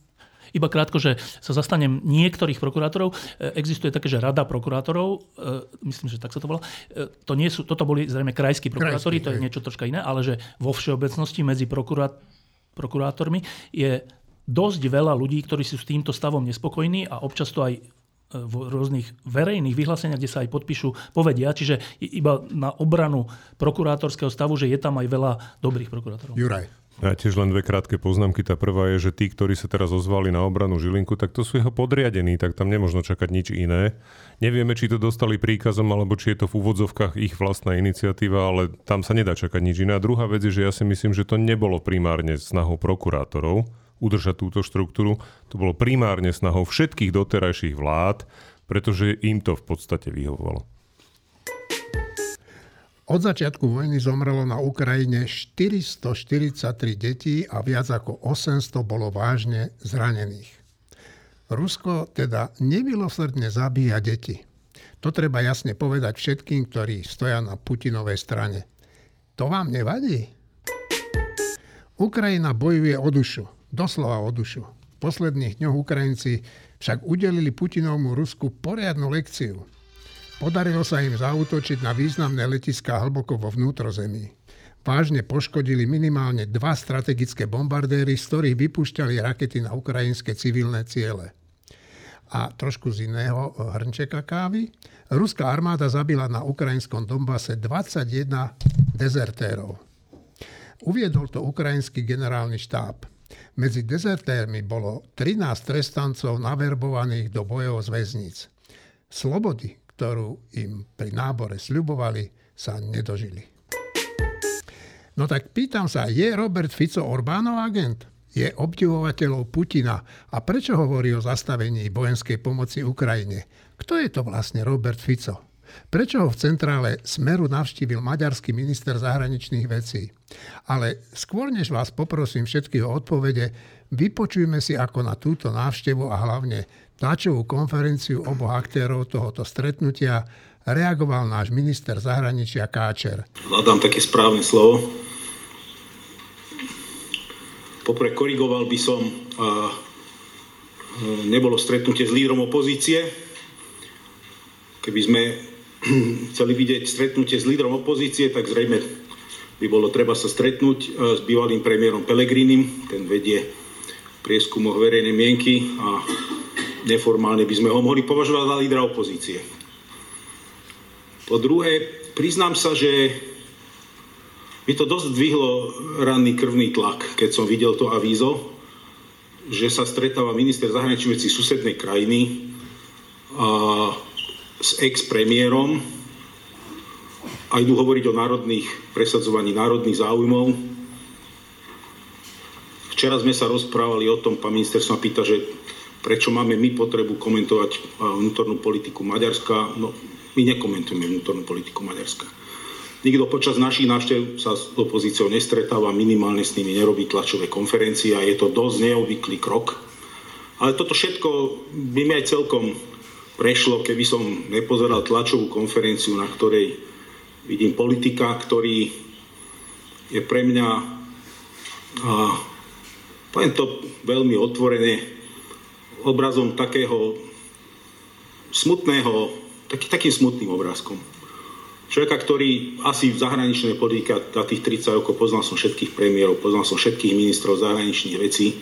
Iba krátko, že sa zastanem niektorých prokurátorov. E, existuje také, že rada prokurátorov, e, myslím, že tak sa to volá. E, to nie sú, toto boli zrejme krajskí prokurátori, to je niečo troška iné, ale že vo všeobecnosti medzi prokurát, prokurátormi je dosť veľa ľudí, ktorí sú s týmto stavom nespokojní a občas to aj v rôznych verejných vyhláseniach, kde sa aj podpíšu, povedia, čiže iba na obranu prokurátorského stavu, že je tam aj veľa dobrých prokurátorov. Juraj. Ja tiež len dve krátke poznámky. Tá prvá je, že tí, ktorí sa teraz ozvali na obranu Žilinku, tak to sú jeho podriadení, tak tam nemôžno čakať nič iné. Nevieme, či to dostali príkazom, alebo či je to v úvodzovkách ich vlastná iniciatíva, ale tam sa nedá čakať nič iné. A druhá vec je, že ja si myslím, že to nebolo primárne snahou prokurátorov udržať túto štruktúru, to bolo primárne snahou všetkých doterajších vlád, pretože im to v podstate vyhovovalo. Od začiatku vojny zomrelo na Ukrajine 443 detí a viac ako 800 bolo vážne zranených. Rusko teda nemilosrdne zabíja deti. To treba jasne povedať všetkým, ktorí stoja na Putinovej strane. To vám nevadí? Ukrajina bojuje o dušu, doslova o dušu. V posledných dňoch Ukrajinci však udelili Putinovmu Rusku poriadnu lekciu – Podarilo sa im zautočiť na významné letiská hlboko vo vnútrozemí. Vážne poškodili minimálne dva strategické bombardéry, z ktorých vypúšťali rakety na ukrajinské civilné ciele. A trošku z iného hrnčeka kávy. Ruská armáda zabila na ukrajinskom Donbase 21 dezertérov. Uviedol to ukrajinský generálny štáb. Medzi dezertérmi bolo 13 trestancov naverbovaných do bojov z väznic. Slobody, ktorú im pri nábore sľubovali, sa nedožili. No tak pýtam sa, je Robert Fico Orbánov agent? Je obdivovateľov Putina a prečo hovorí o zastavení vojenskej pomoci Ukrajine? Kto je to vlastne Robert Fico? Prečo ho v centrále Smeru navštívil maďarský minister zahraničných vecí? Ale skôr než vás poprosím všetkých o odpovede, vypočujme si ako na túto návštevu a hlavne tlačovú konferenciu oboch aktérov tohoto stretnutia reagoval náš minister zahraničia Káčer. Hľadám také správne slovo. Popre korigoval by som, a nebolo stretnutie s lídrom opozície. Keby sme chceli vidieť stretnutie s lídrom opozície, tak zrejme by bolo treba sa stretnúť s bývalým premiérom Pelegrinim, ten vedie prieskumoch verejnej mienky a neformálne by sme ho mohli považovať za lídra opozície. Po druhé, priznám sa, že mi to dosť dvihlo ranný krvný tlak, keď som videl to avízo, že sa stretáva minister zahraničných vecí susednej krajiny a s ex-premiérom a idú hovoriť o národných presadzovaní národných záujmov. Včera sme sa rozprávali o tom, pán minister sa pýta, že prečo máme my potrebu komentovať vnútornú politiku Maďarska. No, my nekomentujeme vnútornú politiku Maďarska. Nikto počas našich návštev sa s opozíciou nestretáva, minimálne s nimi nerobí tlačové konferencie a je to dosť neobvyklý krok. Ale toto všetko by mi aj celkom prešlo, keby som nepozeral tlačovú konferenciu, na ktorej vidím politika, ktorý je pre mňa, a poviem to veľmi otvorene, obrazom takého smutného, taký, takým smutným obrázkom. Človeka, ktorý asi v zahraničnej politike za tých 30 rokov poznal som všetkých premiérov, poznal som všetkých ministrov zahraničných vecí,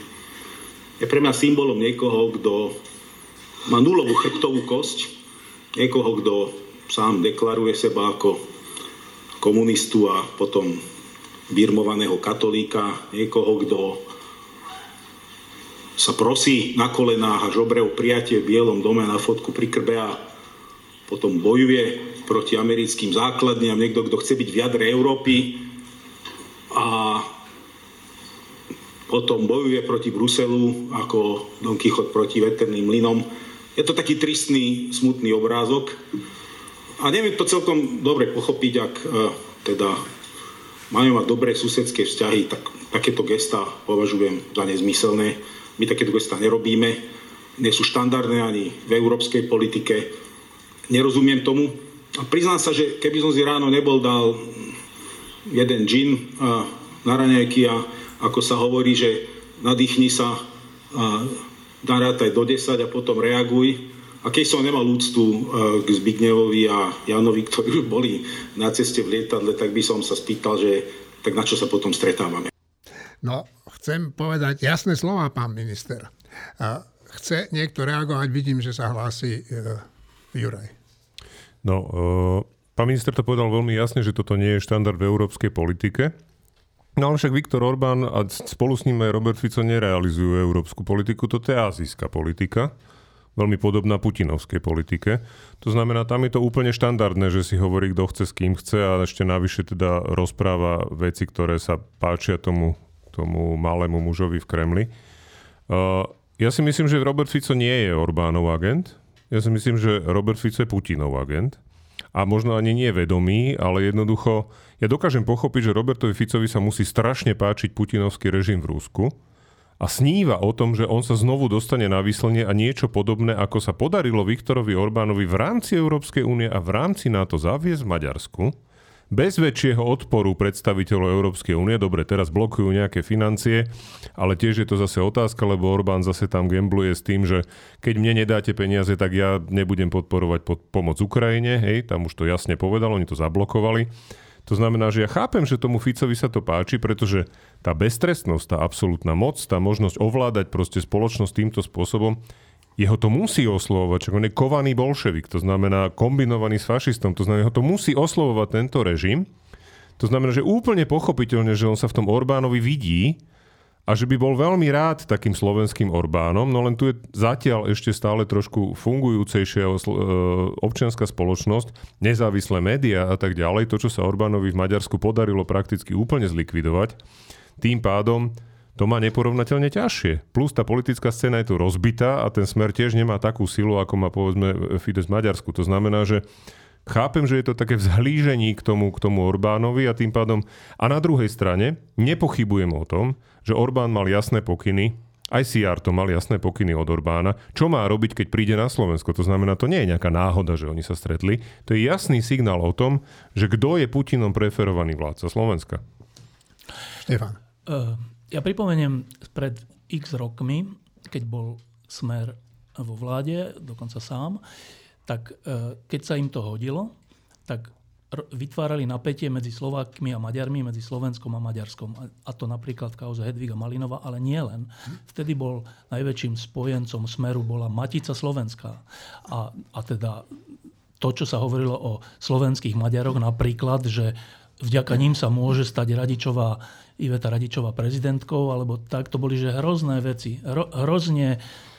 je pre mňa symbolom niekoho, kto má nulovú chrbtovú kosť, niekoho, kto sám deklaruje seba ako komunistu a potom birmovaného katolíka, niekoho, kto sa prosí na kolenách a žobre o prijatie v Bielom dome na fotku pri krbe a potom bojuje proti americkým základniam, niekto, kto chce byť v jadre Európy a potom bojuje proti Bruselu ako Don Quixote proti veterným mlynom. Je to taký tristný, smutný obrázok. A neviem to celkom dobre pochopiť, ak uh, teda majú mať dobré susedské vzťahy, tak takéto gesta považujem za nezmyselné. My takéto gesta nerobíme, nie sú štandardné ani v európskej politike. Nerozumiem tomu. A priznám sa, že keby som si ráno nebol dal jeden džin na raňajky a ako sa hovorí, že nadýchni sa, narátaj do 10 a potom reaguj. A keď som nemal úctu k Zbignevovi a Janovi, ktorí už boli na ceste v lietadle, tak by som sa spýtal, že tak na čo sa potom stretávame. No, chcem povedať jasné slova, pán minister. Chce niekto reagovať, vidím, že sa hlási uh, Juraj. No, uh, pán minister to povedal veľmi jasne, že toto nie je štandard v európskej politike. No ale však Viktor Orbán a spolu s ním aj Robert Fico nerealizujú európsku politiku, toto je azijská politika, veľmi podobná putinovskej politike. To znamená, tam je to úplne štandardné, že si hovorí, kto chce s kým chce a ešte navyše teda rozpráva veci, ktoré sa páčia tomu, tomu malému mužovi v Kremli. Uh, ja si myslím, že Robert Fico nie je Orbánov agent. Ja si myslím, že Robert Fico je Putinov agent a možno ani nie vedomý, ale jednoducho ja dokážem pochopiť, že Robertovi Ficovi sa musí strašne páčiť putinovský režim v Rusku a sníva o tom, že on sa znovu dostane na výslnie a niečo podobné, ako sa podarilo Viktorovi Orbánovi v rámci Európskej únie a v rámci NATO zaviesť v Maďarsku, bez väčšieho odporu predstaviteľov Európskej únie. Dobre, teraz blokujú nejaké financie, ale tiež je to zase otázka, lebo Orbán zase tam gambluje s tým, že keď mne nedáte peniaze, tak ja nebudem podporovať pod pomoc Ukrajine. Hej, tam už to jasne povedal, oni to zablokovali. To znamená, že ja chápem, že tomu Ficovi sa to páči, pretože tá beztrestnosť, tá absolútna moc, tá možnosť ovládať proste spoločnosť týmto spôsobom jeho to musí oslovovať, čo on je kovaný bolševik, to znamená kombinovaný s fašistom, to znamená, jeho to musí oslovovať tento režim. To znamená, že úplne pochopiteľne, že on sa v tom Orbánovi vidí a že by bol veľmi rád takým slovenským Orbánom, no len tu je zatiaľ ešte stále trošku fungujúcejšia e, občianská spoločnosť, nezávislé médiá a tak ďalej, to, čo sa Orbánovi v Maďarsku podarilo prakticky úplne zlikvidovať. Tým pádom to má neporovnateľne ťažšie. Plus tá politická scéna je tu rozbitá a ten smer tiež nemá takú silu, ako má povedzme Fides v Maďarsku. To znamená, že chápem, že je to také vzhlížení k tomu, k tomu Orbánovi a tým pádom... A na druhej strane nepochybujem o tom, že Orbán mal jasné pokyny, aj CR to mal jasné pokyny od Orbána, čo má robiť, keď príde na Slovensko. To znamená, to nie je nejaká náhoda, že oni sa stretli. To je jasný signál o tom, že kto je Putinom preferovaný vládca Slovenska. Štefan. Uh, ja pripomeniem pred x rokmi, keď bol smer vo vláde, dokonca sám, tak e, keď sa im to hodilo, tak vytvárali napätie medzi Slovákmi a Maďarmi, medzi Slovenskom a Maďarskom. A to napríklad v kauze Hedviga Malinova, ale nie len. Vtedy bol najväčším spojencom Smeru bola Matica Slovenská. A, a teda to, čo sa hovorilo o slovenských Maďaroch, napríklad, že vďaka ním sa môže stať Radičová Iveta Radičová prezidentkou, alebo tak, to boli že hrozné veci. Ro, hrozne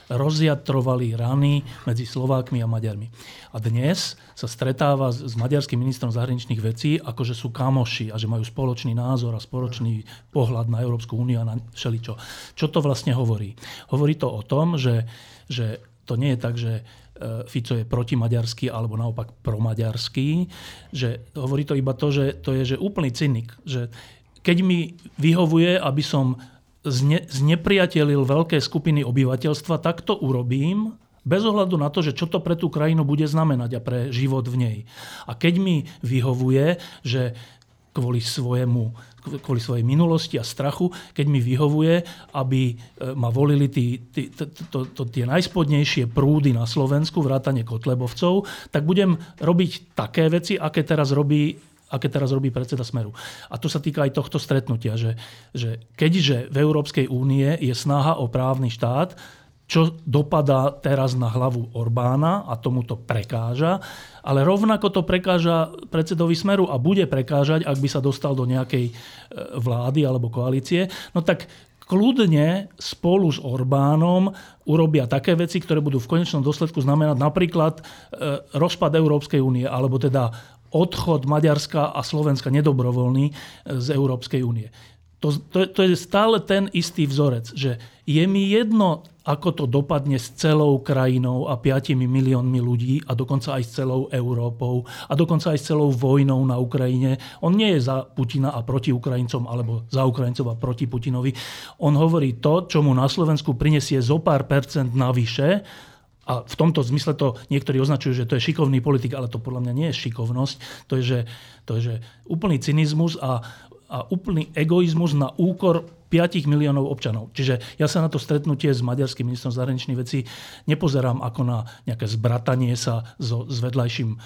rozjatrovali rany medzi Slovákmi a Maďarmi. A dnes sa stretáva s, maďarským ministrom zahraničných vecí, ako že sú kamoši a že majú spoločný názor a spoločný pohľad na Európsku úniu a na všeličo. Čo to vlastne hovorí? Hovorí to o tom, že, že to nie je tak, že e, Fico je protimaďarský alebo naopak promaďarský, že hovorí to iba to, že to je že úplný cynik, že keď mi vyhovuje, aby som zne, znepriatelil veľké skupiny obyvateľstva, tak to urobím, bez ohľadu na to, že čo to pre tú krajinu bude znamenať a pre život v nej. A keď mi vyhovuje, že kvôli, svojemu, kvôli svojej minulosti a strachu, keď mi vyhovuje, aby e, ma volili tí, tí, to, to, to, tie najspodnejšie prúdy na Slovensku, vrátane Kotlebovcov, tak budem robiť také veci, aké teraz robí aké teraz robí predseda Smeru. A to sa týka aj tohto stretnutia, že, že keďže v Európskej únie je snaha o právny štát, čo dopadá teraz na hlavu Orbána a tomu to prekáža, ale rovnako to prekáža predsedovi Smeru a bude prekážať, ak by sa dostal do nejakej e, vlády alebo koalície, no tak kľudne spolu s Orbánom urobia také veci, ktoré budú v konečnom dôsledku znamenať napríklad e, rozpad Európskej únie, alebo teda odchod Maďarska a Slovenska nedobrovoľný e, z Európskej únie. To, to, to je stále ten istý vzorec, že je mi jedno, ako to dopadne s celou krajinou a 5 miliónmi ľudí a dokonca aj s celou Európou a dokonca aj s celou vojnou na Ukrajine. On nie je za Putina a proti Ukrajincom alebo za Ukrajincov a proti Putinovi. On hovorí to, čo mu na Slovensku prinesie zo pár percent navyše a v tomto zmysle to niektorí označujú, že to je šikovný politik, ale to podľa mňa nie je šikovnosť. To je, že, to je že úplný cynizmus a, a úplný egoizmus na úkor 5 miliónov občanov. Čiže ja sa na to stretnutie s maďarským ministrom zahraničných vecí nepozerám ako na nejaké zbratanie sa so, s vedľajším e,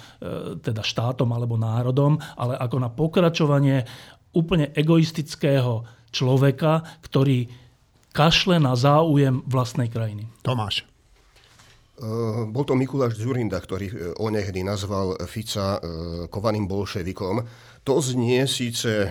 teda štátom alebo národom, ale ako na pokračovanie úplne egoistického človeka, ktorý kašle na záujem vlastnej krajiny. Tomáš. Bol to Mikuláš Zurinda, ktorý onehdy nazval Fica kovaným bolševikom. To znie síce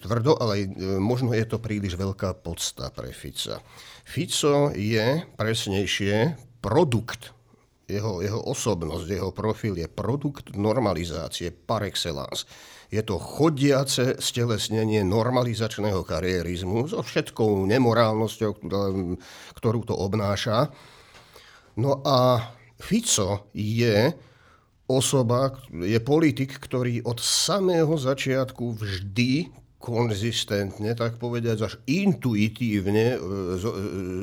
tvrdo, ale možno je to príliš veľká podsta pre Fica. Fico je presnejšie produkt jeho, jeho osobnosť, jeho profil je produkt normalizácie par excellence. Je to chodiace stelesnenie normalizačného kariérizmu so všetkou nemorálnosťou, ktorú to obnáša. No a Fico je osoba, je politik, ktorý od samého začiatku vždy konzistentne, tak povedať, až intuitívne, e, z, e,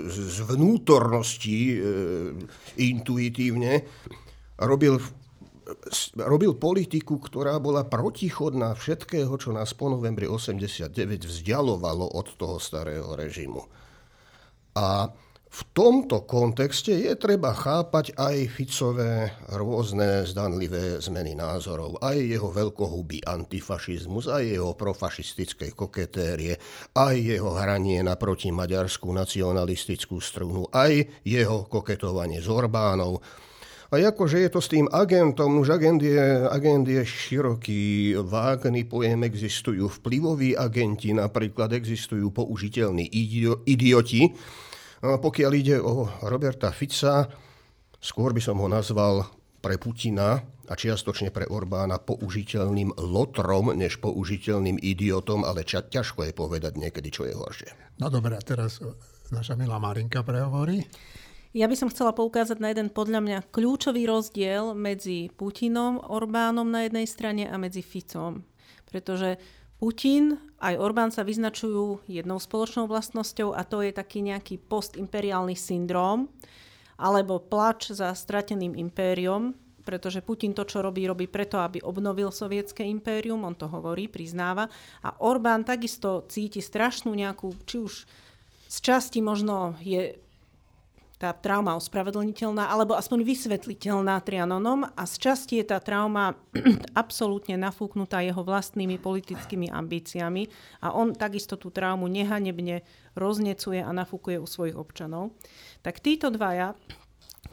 z vnútornosti e, intuitívne robil, robil politiku, ktorá bola protichodná všetkého, čo nás po novembri 89 vzdialovalo od toho starého režimu. A v tomto kontexte je treba chápať aj Ficové rôzne zdanlivé zmeny názorov, aj jeho veľkohubý antifašizmus, aj jeho profašistické koketérie, aj jeho hranie na protimaďarskú nacionalistickú strunu, aj jeho koketovanie s Orbánov. A akože je to s tým agentom, už agent je, agent je široký, vágný pojem, existujú vplyvoví agenti, napríklad existujú použiteľní idioti, pokiaľ ide o Roberta Fica, skôr by som ho nazval pre Putina a čiastočne pre Orbána použiteľným lotrom, než použiteľným idiotom, ale ča, ťažko je povedať niekedy, čo je horšie. No dobré, a teraz naša milá Marinka prehovorí. Ja by som chcela poukázať na jeden podľa mňa kľúčový rozdiel medzi Putinom, Orbánom na jednej strane a medzi Ficom. Pretože Putin aj Orbán sa vyznačujú jednou spoločnou vlastnosťou a to je taký nejaký postimperiálny syndróm alebo plač za strateným impériom, pretože Putin to, čo robí, robí preto, aby obnovil sovietské impérium, on to hovorí, priznáva. A Orbán takisto cíti strašnú nejakú, či už z časti možno je tá trauma ospravedlniteľná, alebo aspoň vysvetliteľná Trianonom a z časti je tá trauma absolútne nafúknutá jeho vlastnými politickými ambíciami a on takisto tú traumu nehanebne roznecuje a nafúkuje u svojich občanov. Tak títo dvaja,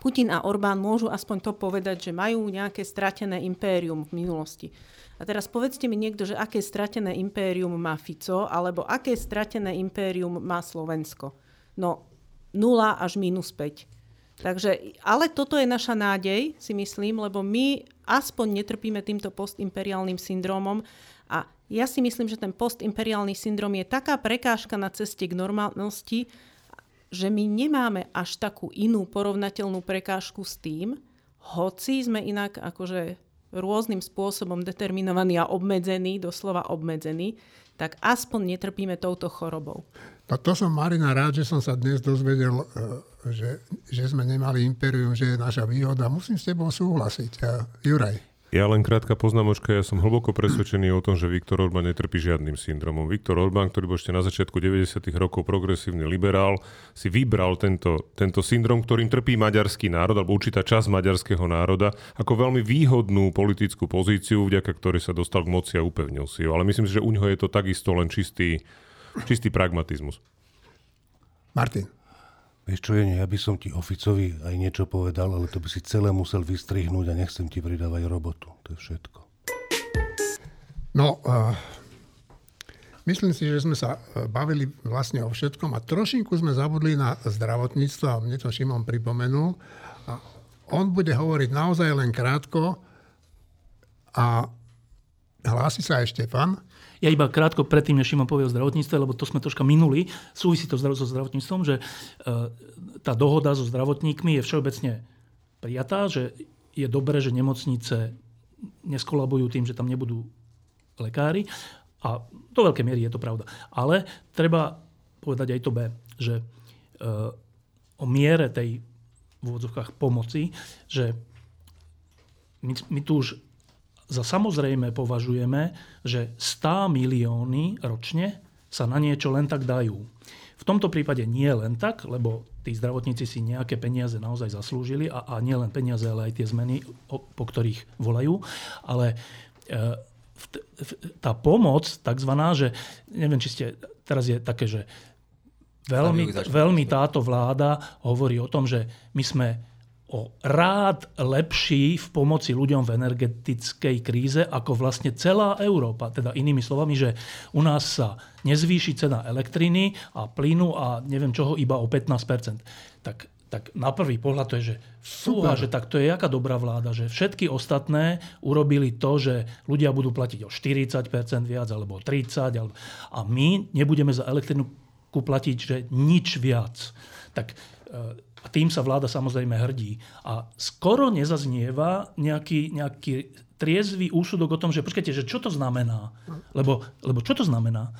Putin a Orbán, môžu aspoň to povedať, že majú nejaké stratené impérium v minulosti. A teraz povedzte mi niekto, že aké stratené impérium má Fico, alebo aké stratené impérium má Slovensko. No, 0 až minus 5. Takže, ale toto je naša nádej, si myslím, lebo my aspoň netrpíme týmto postimperiálnym syndromom a ja si myslím, že ten postimperiálny syndrom je taká prekážka na ceste k normálnosti, že my nemáme až takú inú porovnateľnú prekážku s tým, hoci sme inak akože rôznym spôsobom determinovaní a obmedzení, doslova obmedzení, tak aspoň netrpíme touto chorobou. No to som, Marina, rád, že som sa dnes dozvedel, e, že, že sme nemali imperium, že je naša výhoda. Musím s tebou súhlasiť. Juraj. Ja len krátka poznámočka, ja som hlboko presvedčený o tom, že Viktor Orbán netrpí žiadnym syndromom. Viktor Orbán, ktorý bol ešte na začiatku 90. rokov progresívny liberál, si vybral tento, tento syndrom, ktorým trpí maďarský národ, alebo určitá časť maďarského národa, ako veľmi výhodnú politickú pozíciu, vďaka ktorej sa dostal k moci a upevnil si ho. Ale myslím si, že u neho je to takisto len čistý, čistý pragmatizmus. Martin. Vieš čo, je, ja by som ti oficovi aj niečo povedal, ale to by si celé musel vystrihnúť a nechcem ti pridávať robotu. To je všetko. No, uh, myslím si, že sme sa eh, bavili vlastne o všetkom a trošinku sme zabudli na zdravotníctvo a mne to Šimon pripomenul. A on bude hovoriť naozaj len krátko a hlási sa aj Štefan. Ja iba krátko predtým, než Šimon povie o zdravotníctve, lebo to sme troška minuli, súvisí to so zdravotníctvom, že e, tá dohoda so zdravotníkmi je všeobecne prijatá, že je dobré, že nemocnice neskolabujú tým, že tam nebudú lekári. A do veľkej miery je to pravda. Ale treba povedať aj to B, že e, o miere tej v úvodzovkách pomoci, že my, my tu už za samozrejme považujeme, že 100 milióny ročne sa na niečo len tak dajú. V tomto prípade nie len tak, lebo tí zdravotníci si nejaké peniaze naozaj zaslúžili a, a nie len peniaze, ale aj tie zmeny, o, po ktorých volajú. Ale e, v, v, tá pomoc, takzvaná, že neviem, či ste, teraz je také, že veľmi, veľmi táto vláda hovorí o tom, že my sme o rád lepší v pomoci ľuďom v energetickej kríze ako vlastne celá Európa. Teda inými slovami, že u nás sa nezvýši cena elektriny a plynu a neviem čoho iba o 15 Tak tak na prvý pohľad to je, že fúha, že tak to je jaká dobrá vláda, že všetky ostatné urobili to, že ľudia budú platiť o 40% viac alebo o 30%, alebo, a my nebudeme za elektrinu platiť, že nič viac. Tak e, a tým sa vláda samozrejme hrdí. A skoro nezaznieva nejaký, nejaký triezvý úsudok o tom, že počkajte, že čo to znamená? Lebo, lebo čo to znamená?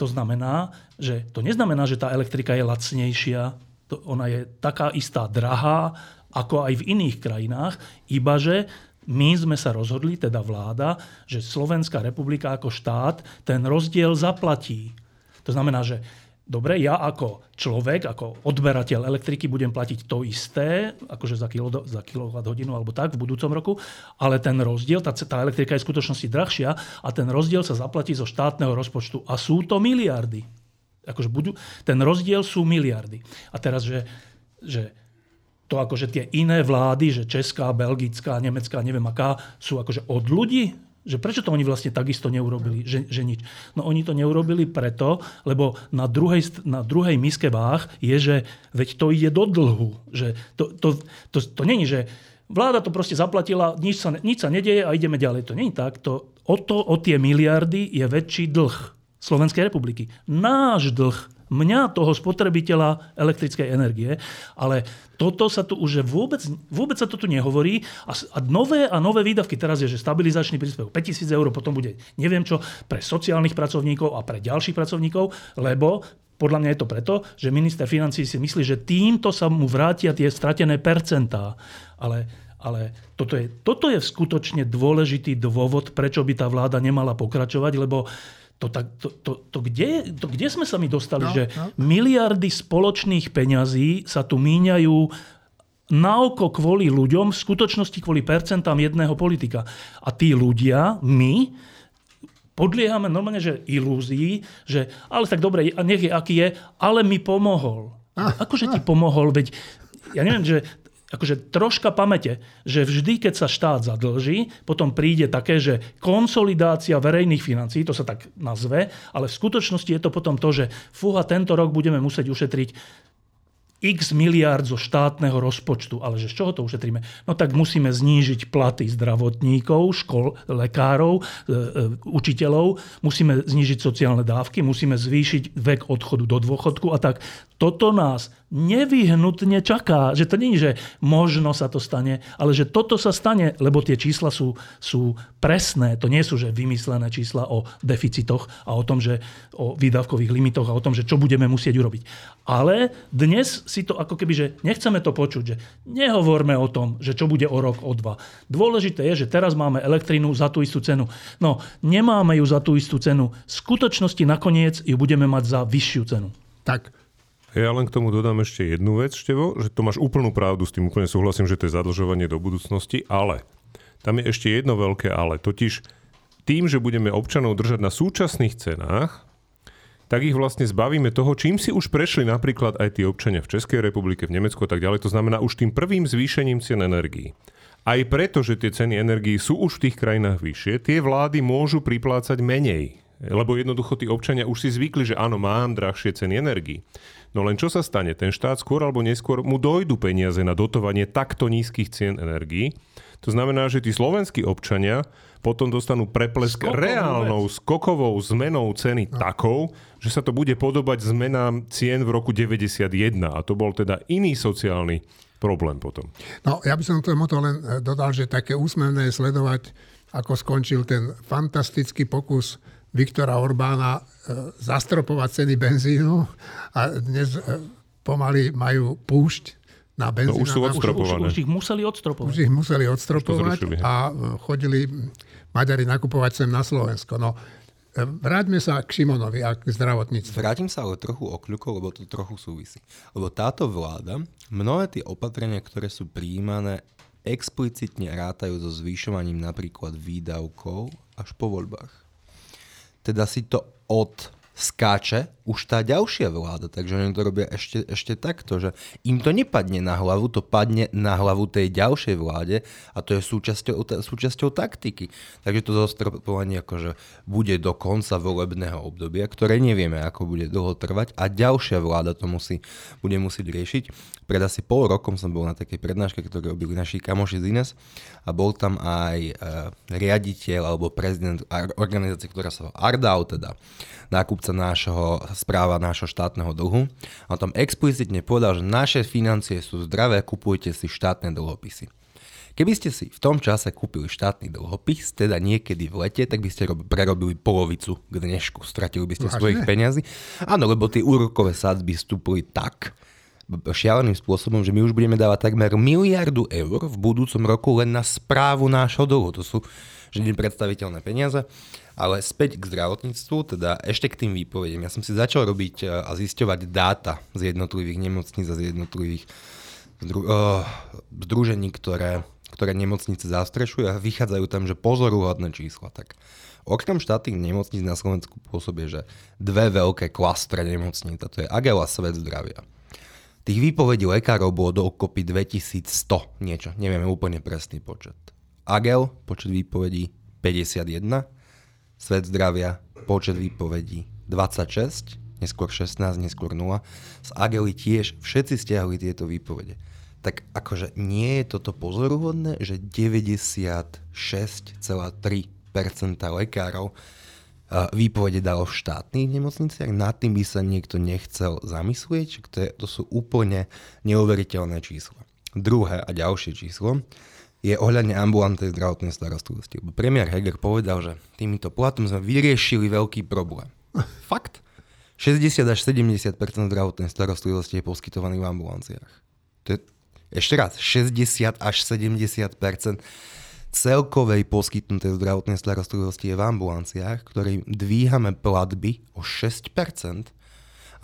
To znamená, že to neznamená, že tá elektrika je lacnejšia, to, ona je taká istá drahá, ako aj v iných krajinách, iba že my sme sa rozhodli, teda vláda, že Slovenská republika ako štát ten rozdiel zaplatí. To znamená, že Dobre, ja ako človek, ako odberateľ elektriky budem platiť to isté, akože za, kilo, za kilowatt hodinu alebo tak v budúcom roku, ale ten rozdiel, tá, tá elektrika je v skutočnosti drahšia a ten rozdiel sa zaplatí zo štátneho rozpočtu. A sú to miliardy. Akože budú, ten rozdiel sú miliardy. A teraz, že, že to akože tie iné vlády, že Česká, Belgická, Nemecká, neviem aká, sú akože od ľudí, že prečo to oni vlastne takisto neurobili, že, že nič. No oni to neurobili preto, lebo na druhej, na druhej miske váh je, že veď to ide do dlhu. Že to, to, to, to není, že vláda to proste zaplatila, nič sa, nič sa nedieje a ideme ďalej. To není tak. To, o, to, o tie miliardy je väčší dlh Slovenskej republiky. Náš dlh mňa, toho spotrebiteľa elektrickej energie, ale toto sa tu už vôbec, vôbec sa to tu nehovorí a, a nové a nové výdavky, teraz je, že stabilizačný príspevok 5000 eur, potom bude neviem čo pre sociálnych pracovníkov a pre ďalších pracovníkov, lebo podľa mňa je to preto, že minister financí si myslí, že týmto sa mu vrátia tie stratené percentá. Ale, ale toto, je, toto je skutočne dôležitý dôvod, prečo by tá vláda nemala pokračovať, lebo to, tak, to, to, to, kde, to kde sme sa mi dostali, no, že no. miliardy spoločných peňazí sa tu míňajú na oko kvôli ľuďom, v skutočnosti kvôli percentám jedného politika. A tí ľudia, my, podliehame normálne, že ilúzii, že ale tak dobre, nech je aký je, ale mi pomohol. Ah, Akože ah. ti pomohol, veď ja neviem, že akože troška pamäte, že vždy, keď sa štát zadlží, potom príde také, že konsolidácia verejných financií, to sa tak nazve, ale v skutočnosti je to potom to, že fúha, tento rok budeme musieť ušetriť x miliárd zo štátneho rozpočtu. Ale že z čoho to ušetríme? No tak musíme znížiť platy zdravotníkov, škol, lekárov, e, e, učiteľov, musíme znížiť sociálne dávky, musíme zvýšiť vek odchodu do dôchodku a tak. Toto nás nevyhnutne čaká. Že to nie je, že možno sa to stane, ale že toto sa stane, lebo tie čísla sú, sú presné. To nie sú že vymyslené čísla o deficitoch a o tom, že o výdavkových limitoch a o tom, že čo budeme musieť urobiť. Ale dnes si to ako keby, že nechceme to počuť, že nehovorme o tom, že čo bude o rok, o dva. Dôležité je, že teraz máme elektrínu za tú istú cenu. No, nemáme ju za tú istú cenu. V skutočnosti nakoniec ju budeme mať za vyššiu cenu. Tak, ja len k tomu dodám ešte jednu vec, Števo, že to máš úplnú pravdu, s tým úplne súhlasím, že to je zadlžovanie do budúcnosti, ale tam je ešte jedno veľké ale. Totiž tým, že budeme občanov držať na súčasných cenách, tak ich vlastne zbavíme toho, čím si už prešli napríklad aj tí občania v Českej republike, v Nemecku a tak ďalej. To znamená už tým prvým zvýšením cien energií. Aj preto, že tie ceny energií sú už v tých krajinách vyššie, tie vlády môžu priplácať menej. Lebo jednoducho tí občania už si zvykli, že áno, mám drahšie ceny energií. No len čo sa stane? Ten štát skôr alebo neskôr mu dojdu peniaze na dotovanie takto nízkych cien energií. To znamená, že tí slovenskí občania potom dostanú preplesk Skokovú reálnou vec. skokovou zmenou ceny no. takou, že sa to bude podobať zmenám cien v roku 91. A to bol teda iný sociálny problém potom. No, ja by som tomu to len eh, dodal, že také úsmevné je sledovať, ako skončil ten fantastický pokus Viktora Orbána e, zastropovať ceny benzínu a dnes e, pomaly majú púšť na benzín. No, už sú odstropované. Už, už ich museli odstropovať. Už ich museli odstropovať a e, chodili Maďari nakupovať sem na Slovensko. No, Vráťme sa k Šimonovi a k zdravotníctvu. Vrátim sa ale trochu okľukov, lebo to trochu súvisí. Lebo táto vláda, mnohé tie opatrenia, ktoré sú prijímané, explicitne rátajú so zvyšovaním napríklad výdavkov až po voľbách teda si to od skáče už tá ďalšia vláda. Takže oni to robia ešte, ešte takto, že im to nepadne na hlavu, to padne na hlavu tej ďalšej vláde a to je súčasťou, súčasťou taktiky. Takže to zastropovanie akože bude do konca volebného obdobia, ktoré nevieme, ako bude dlho trvať a ďalšia vláda to musí, bude musieť riešiť. Pred asi pol rokom som bol na takej prednáške, ktorú robili naši kamoši z Ines a bol tam aj e, riaditeľ alebo prezident organizácie, ktorá sa Ardau, teda nákupca nášho, správa nášho štátneho dlhu. A on tam explicitne povedal, že naše financie sú zdravé, kupujte si štátne dlhopisy. Keby ste si v tom čase kúpili štátny dlhopis, teda niekedy v lete, tak by ste prerobili polovicu k dnešku. Stratili by ste Vážne? svojich peňazí. Áno, lebo tie úrokové sadzby stúpli tak, šialeným spôsobom, že my už budeme dávať takmer miliardu eur v budúcom roku len na správu nášho dlhu. To sú že nepredstaviteľné peniaze. Ale späť k zdravotníctvu, teda ešte k tým výpovedím. Ja som si začal robiť e, a zisťovať dáta z jednotlivých nemocníc a z jednotlivých zdru, uh, združení, ktoré, ktoré nemocnice zastrešujú a vychádzajú tam, že pozoruhodné čísla. Tak okrem štátnych nemocníc na Slovensku pôsobie, že dve veľké klastre nemocníc, a to je Agel a Svet zdravia. Tých výpovedí lekárov bolo dokopy 2100 niečo, nevieme úplne presný počet. Agel, počet výpovedí 51, Svet zdravia, počet výpovedí 26, neskôr 16, neskôr 0. Z Agely tiež všetci stiahli tieto výpovede. Tak akože nie je toto pozoruhodné, že 96,3% lekárov výpovede dalo v štátnych nemocniciach, nad tým by sa niekto nechcel zamyslieť, to, to sú úplne neuveriteľné čísla. Druhé a ďalšie číslo je ohľadne ambulantnej zdravotnej starostlivosti. Premiér Heger povedal, že týmito platom sme vyriešili veľký problém. Fakt. 60 až 70 zdravotnej starostlivosti je poskytovaný v ambulanciách. To je, ešte raz, 60 až 70% celkovej poskytnutej zdravotnej starostlivosti je v ambulanciách, ktorým dvíhame platby o 6%.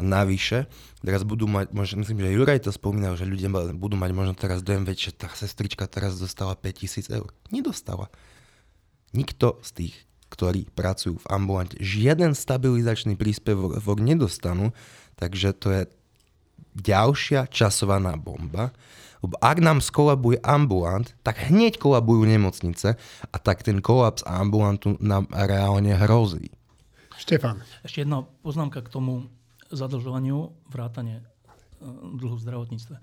A navyše, teraz budú mať, možno, myslím, že Juraj to spomínal, že ľudia budú mať možno teraz dojem že tá sestrička teraz dostala 5000 eur. Nedostala. Nikto z tých, ktorí pracujú v ambulante, žiaden stabilizačný príspevok nedostanú, takže to je ďalšia časovaná bomba, lebo ak nám skolabuje ambulant, tak hneď kolabujú nemocnice a tak ten kolaps ambulantu nám reálne hrozí. Štefan. Ešte jedna poznámka k tomu zadlžovaniu vrátane e, dlhu v zdravotníctve.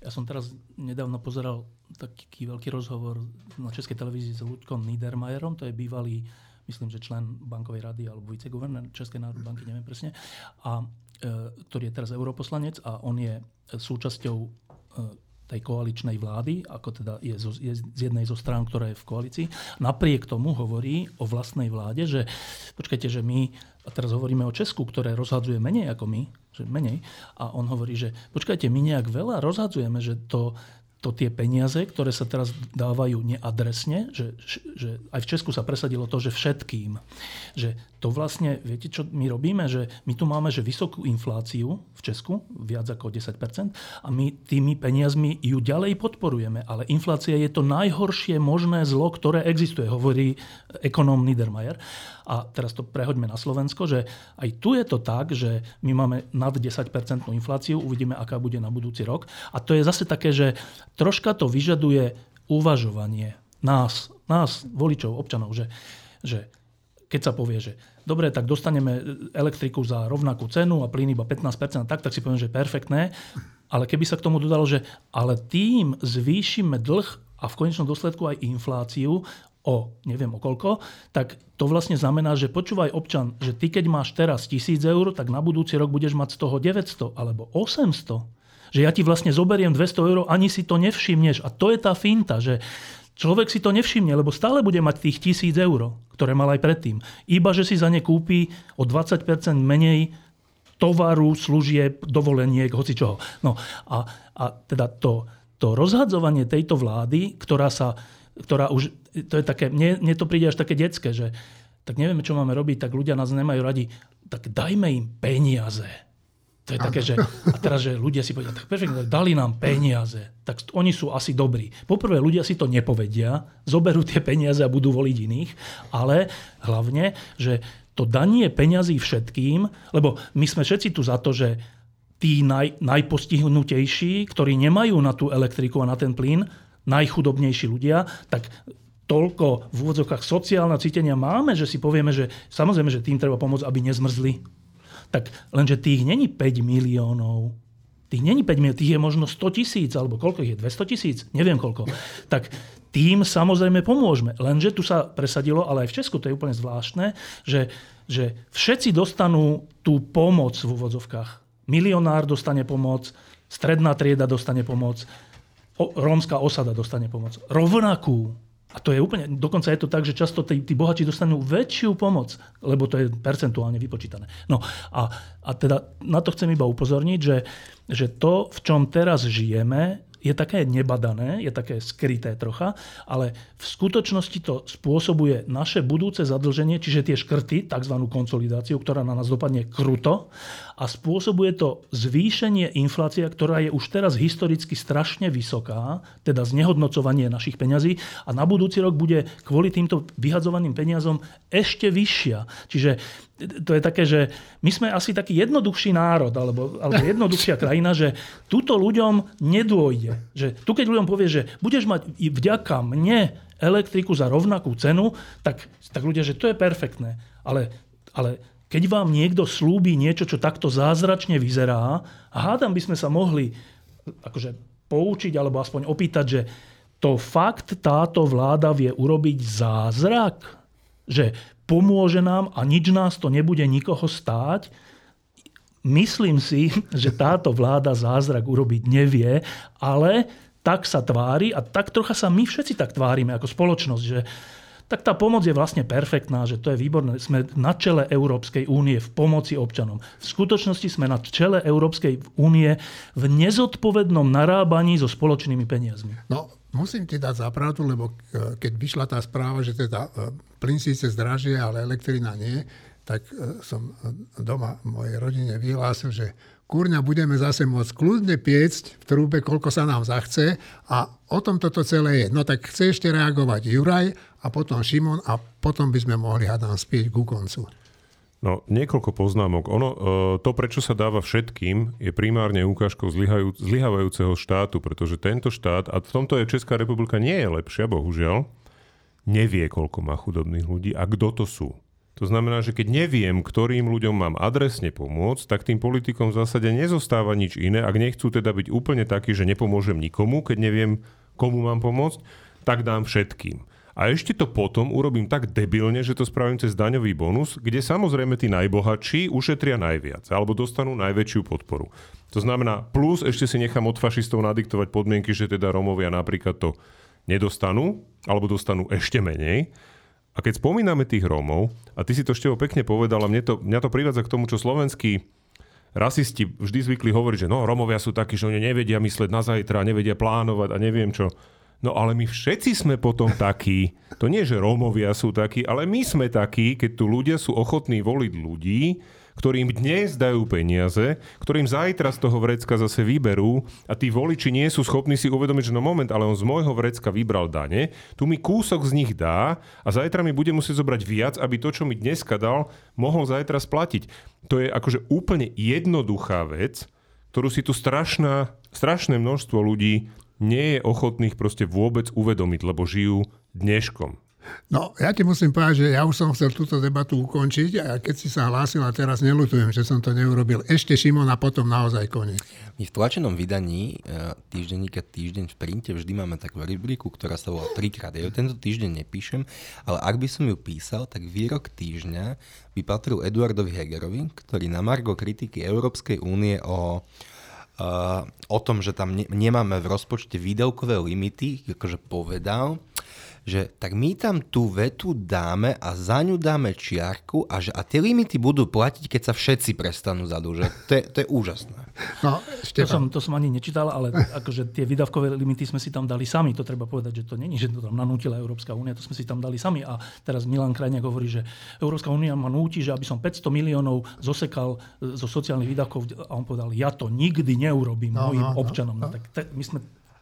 Ja som teraz nedávno pozeral taký veľký rozhovor na Českej televízii s Ľudkom Niedermayerom, to je bývalý, myslím, že člen bankovej rady alebo viceguvernér Českej národnej banky, neviem presne, a, e, ktorý je teraz europoslanec a on je súčasťou e, tej koaličnej vlády, ako teda je, zo, je z jednej zo strán, ktorá je v koalícii, napriek tomu hovorí o vlastnej vláde, že počkajte, že my, a teraz hovoríme o Česku, ktoré rozhadzuje menej ako my, že menej, a on hovorí, že počkajte, my nejak veľa rozhadzujeme, že to, to tie peniaze, ktoré sa teraz dávajú neadresne, že, že aj v Česku sa presadilo to, že všetkým. Že to vlastne, viete, čo my robíme? Že my tu máme že vysokú infláciu v Česku, viac ako 10%, a my tými peniazmi ju ďalej podporujeme. Ale inflácia je to najhoršie možné zlo, ktoré existuje, hovorí ekonóm Niedermayer. A teraz to prehoďme na Slovensko, že aj tu je to tak, že my máme nad 10% infláciu, uvidíme, aká bude na budúci rok. A to je zase také, že troška to vyžaduje uvažovanie nás, nás voličov, občanov, že, že keď sa povie, že dobre, tak dostaneme elektriku za rovnakú cenu a plyn iba 15%, tak, tak si poviem, že je perfektné. Ale keby sa k tomu dodalo, že ale tým zvýšime dlh a v konečnom dôsledku aj infláciu, o neviem o koľko, tak to vlastne znamená, že počúvaj občan, že ty keď máš teraz 1000 eur, tak na budúci rok budeš mať z toho 900 alebo 800. Že ja ti vlastne zoberiem 200 eur, ani si to nevšimneš. A to je tá finta, že človek si to nevšimne, lebo stále bude mať tých 1000 eur, ktoré mal aj predtým. Iba, že si za ne kúpi o 20% menej tovaru, služieb, dovoleniek, hoci čoho. No a, a teda to, to rozhadzovanie tejto vlády, ktorá sa ktorá už, to je také, mne, mne to príde až také detské, že tak nevieme, čo máme robiť, tak ľudia nás nemajú radi, tak dajme im peniaze. To je také, že, a teraz, že ľudia si povedia, tak perfektne, dali nám peniaze, tak oni sú asi dobrí. Poprvé, ľudia si to nepovedia, zoberú tie peniaze a budú voliť iných, ale hlavne, že to danie peňazí všetkým, lebo my sme všetci tu za to, že tí naj, najpostihnutejší, ktorí nemajú na tú elektriku a na ten plyn, najchudobnejší ľudia, tak toľko v úvodzokách sociálne cítenia máme, že si povieme, že samozrejme, že tým treba pomôcť, aby nezmrzli. Tak lenže tých není 5 miliónov. Tých není 5 miliónov, tých je možno 100 tisíc, alebo koľko ich je? 200 tisíc? Neviem koľko. Tak tým samozrejme pomôžeme. Lenže tu sa presadilo, ale aj v Česku to je úplne zvláštne, že, že všetci dostanú tú pomoc v úvodzovkách. Milionár dostane pomoc, stredná trieda dostane pomoc, rómska osada dostane pomoc. Rovnakú. A to je úplne, dokonca je to tak, že často tí, tí bohači dostanú väčšiu pomoc, lebo to je percentuálne vypočítané. No a, a teda na to chcem iba upozorniť, že, že to, v čom teraz žijeme, je také nebadané, je také skryté trocha, ale v skutočnosti to spôsobuje naše budúce zadlženie, čiže tie škrty, tzv. konsolidáciu, ktorá na nás dopadne kruto a spôsobuje to zvýšenie inflácia, ktorá je už teraz historicky strašne vysoká, teda znehodnocovanie našich peňazí a na budúci rok bude kvôli týmto vyhadzovaným peniazom ešte vyššia. Čiže to je také, že my sme asi taký jednoduchší národ, alebo, alebo jednoduchšia krajina, že túto ľuďom nedôjde. Že tu keď ľuďom povie, že budeš mať vďaka mne elektriku za rovnakú cenu, tak, tak ľudia, že to je perfektné. Ale, ale keď vám niekto slúbi niečo, čo takto zázračne vyzerá, hádam by sme sa mohli akože poučiť, alebo aspoň opýtať, že to fakt táto vláda vie urobiť zázrak, že pomôže nám a nič nás to nebude nikoho stáť. Myslím si, že táto vláda zázrak urobiť nevie, ale tak sa tvári a tak trocha sa my všetci tak tvárime ako spoločnosť, že tak tá pomoc je vlastne perfektná, že to je výborné. Sme na čele Európskej únie v pomoci občanom. V skutočnosti sme na čele Európskej únie v nezodpovednom narábaní so spoločnými peniazmi. No, musím ti dať zapravdu, lebo e, keď vyšla tá správa, že teda e, plyn síce zdražie, ale elektrina nie, tak e, som doma mojej rodine vyhlásil, že kurňa budeme zase môcť kľudne piecť v trúbe, koľko sa nám zachce a o tom toto celé je. No tak chce ešte reagovať Juraj a potom Šimon a potom by sme mohli, hádam, spieť ku koncu. No, niekoľko poznámok. Ono, e, to, prečo sa dáva všetkým, je primárne ukážkou zlyhávajúceho štátu, pretože tento štát, a v tomto je Česká republika nie je lepšia, bohužiaľ, nevie, koľko má chudobných ľudí a kto to sú. To znamená, že keď neviem, ktorým ľuďom mám adresne pomôcť, tak tým politikom v zásade nezostáva nič iné. Ak nechcú teda byť úplne takí, že nepomôžem nikomu, keď neviem, komu mám pomôcť, tak dám všetkým. A ešte to potom urobím tak debilne, že to spravím cez daňový bonus, kde samozrejme tí najbohatší ušetria najviac alebo dostanú najväčšiu podporu. To znamená, plus ešte si nechám od fašistov nadiktovať podmienky, že teda Romovia napríklad to nedostanú, alebo dostanú ešte menej. A keď spomíname tých Rómov, a ty si to ešte pekne povedal, a mne to, mňa to privádza k tomu, čo slovenskí rasisti vždy zvykli hovoriť, že no, Rómovia sú takí, že oni nevedia mysleť na zajtra, nevedia plánovať a neviem čo. No ale my všetci sme potom takí. To nie, že Rómovia sú takí, ale my sme takí, keď tu ľudia sú ochotní voliť ľudí, ktorým dnes dajú peniaze, ktorým zajtra z toho vrecka zase vyberú a tí voliči nie sú schopní si uvedomiť, že no moment, ale on z môjho vrecka vybral dane, tu mi kúsok z nich dá a zajtra mi bude musieť zobrať viac, aby to, čo mi dneska dal, mohol zajtra splatiť. To je akože úplne jednoduchá vec, ktorú si tu strašná, strašné množstvo ľudí nie je ochotných proste vôbec uvedomiť, lebo žijú dneškom. No, ja ti musím povedať, že ja už som chcel túto debatu ukončiť a keď si sa hlásil a teraz nelutujem, že som to neurobil. Ešte Šimon a potom naozaj koniec. My v tlačenom vydaní e, týždenníka Týždeň v printe vždy máme takú rubriku, ktorá sa volá trikrát. Ja ju tento týždeň nepíšem, ale ak by som ju písal, tak výrok týždňa by patril Eduardovi Hegerovi, ktorý na margo kritiky Európskej únie o Uh, o tom, že tam ne, nemáme v rozpočte výdavkové limity, akože povedal, že tak my tam tú vetu dáme a za ňu dáme čiarku a, že, a tie limity budú platiť, keď sa všetci prestanú zadlžať. To je, to je úžasné. No, to, som, to som ani nečítal, ale akože tie výdavkové limity sme si tam dali sami. To treba povedať, že to není, že to tam nanútila Európska únia, to sme si tam dali sami. A teraz Milan Krajniak hovorí, že Európska únia ma núti, že aby som 500 miliónov zosekal zo sociálnych výdavkov a on povedal, ja to nikdy neurobím no, mojim no, no občanom. No, no. Tak te, my sme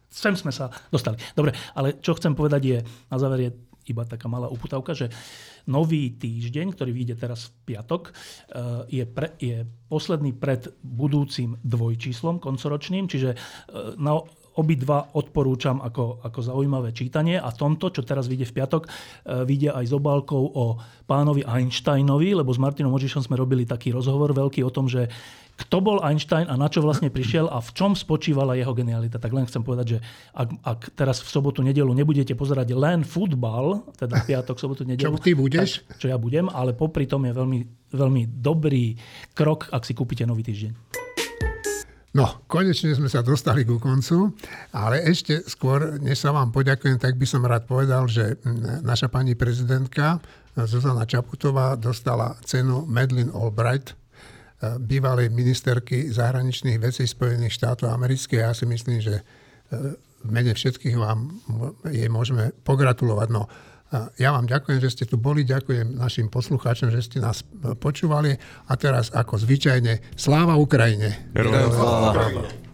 sem sme sa dostali. Dobre, ale čo chcem povedať je, na záver je, iba taká malá uputavka, že nový týždeň, ktorý vyjde teraz v piatok, je, pre, je posledný pred budúcim dvojčíslom koncoročným, čiže na, obidva odporúčam ako, ako zaujímavé čítanie a tomto, čo teraz vyjde v piatok, e, vyjde aj s obálkou o pánovi Einsteinovi, lebo s Martinom Ožišom sme robili taký rozhovor veľký o tom, že kto bol Einstein a na čo vlastne prišiel a v čom spočívala jeho genialita. Tak len chcem povedať, že ak, ak teraz v sobotu, nedelu nebudete pozerať len futbal, teda piatok, sobotu, nedelu. Čo ty budeš? Tak, čo ja budem, ale popri tom je veľmi, veľmi dobrý krok, ak si kúpite nový týždeň. No, konečne sme sa dostali ku koncu, ale ešte skôr, než sa vám poďakujem, tak by som rád povedal, že naša pani prezidentka Zuzana Čaputová dostala cenu Madeleine Albright, bývalej ministerky zahraničných vecí Spojených štátov amerických. Ja si myslím, že e, v mene všetkých vám jej môžeme pogratulovať. No, ja vám ďakujem, že ste tu boli, ďakujem našim poslucháčom, že ste nás počúvali a teraz ako zvyčajne sláva Ukrajine. Sláva.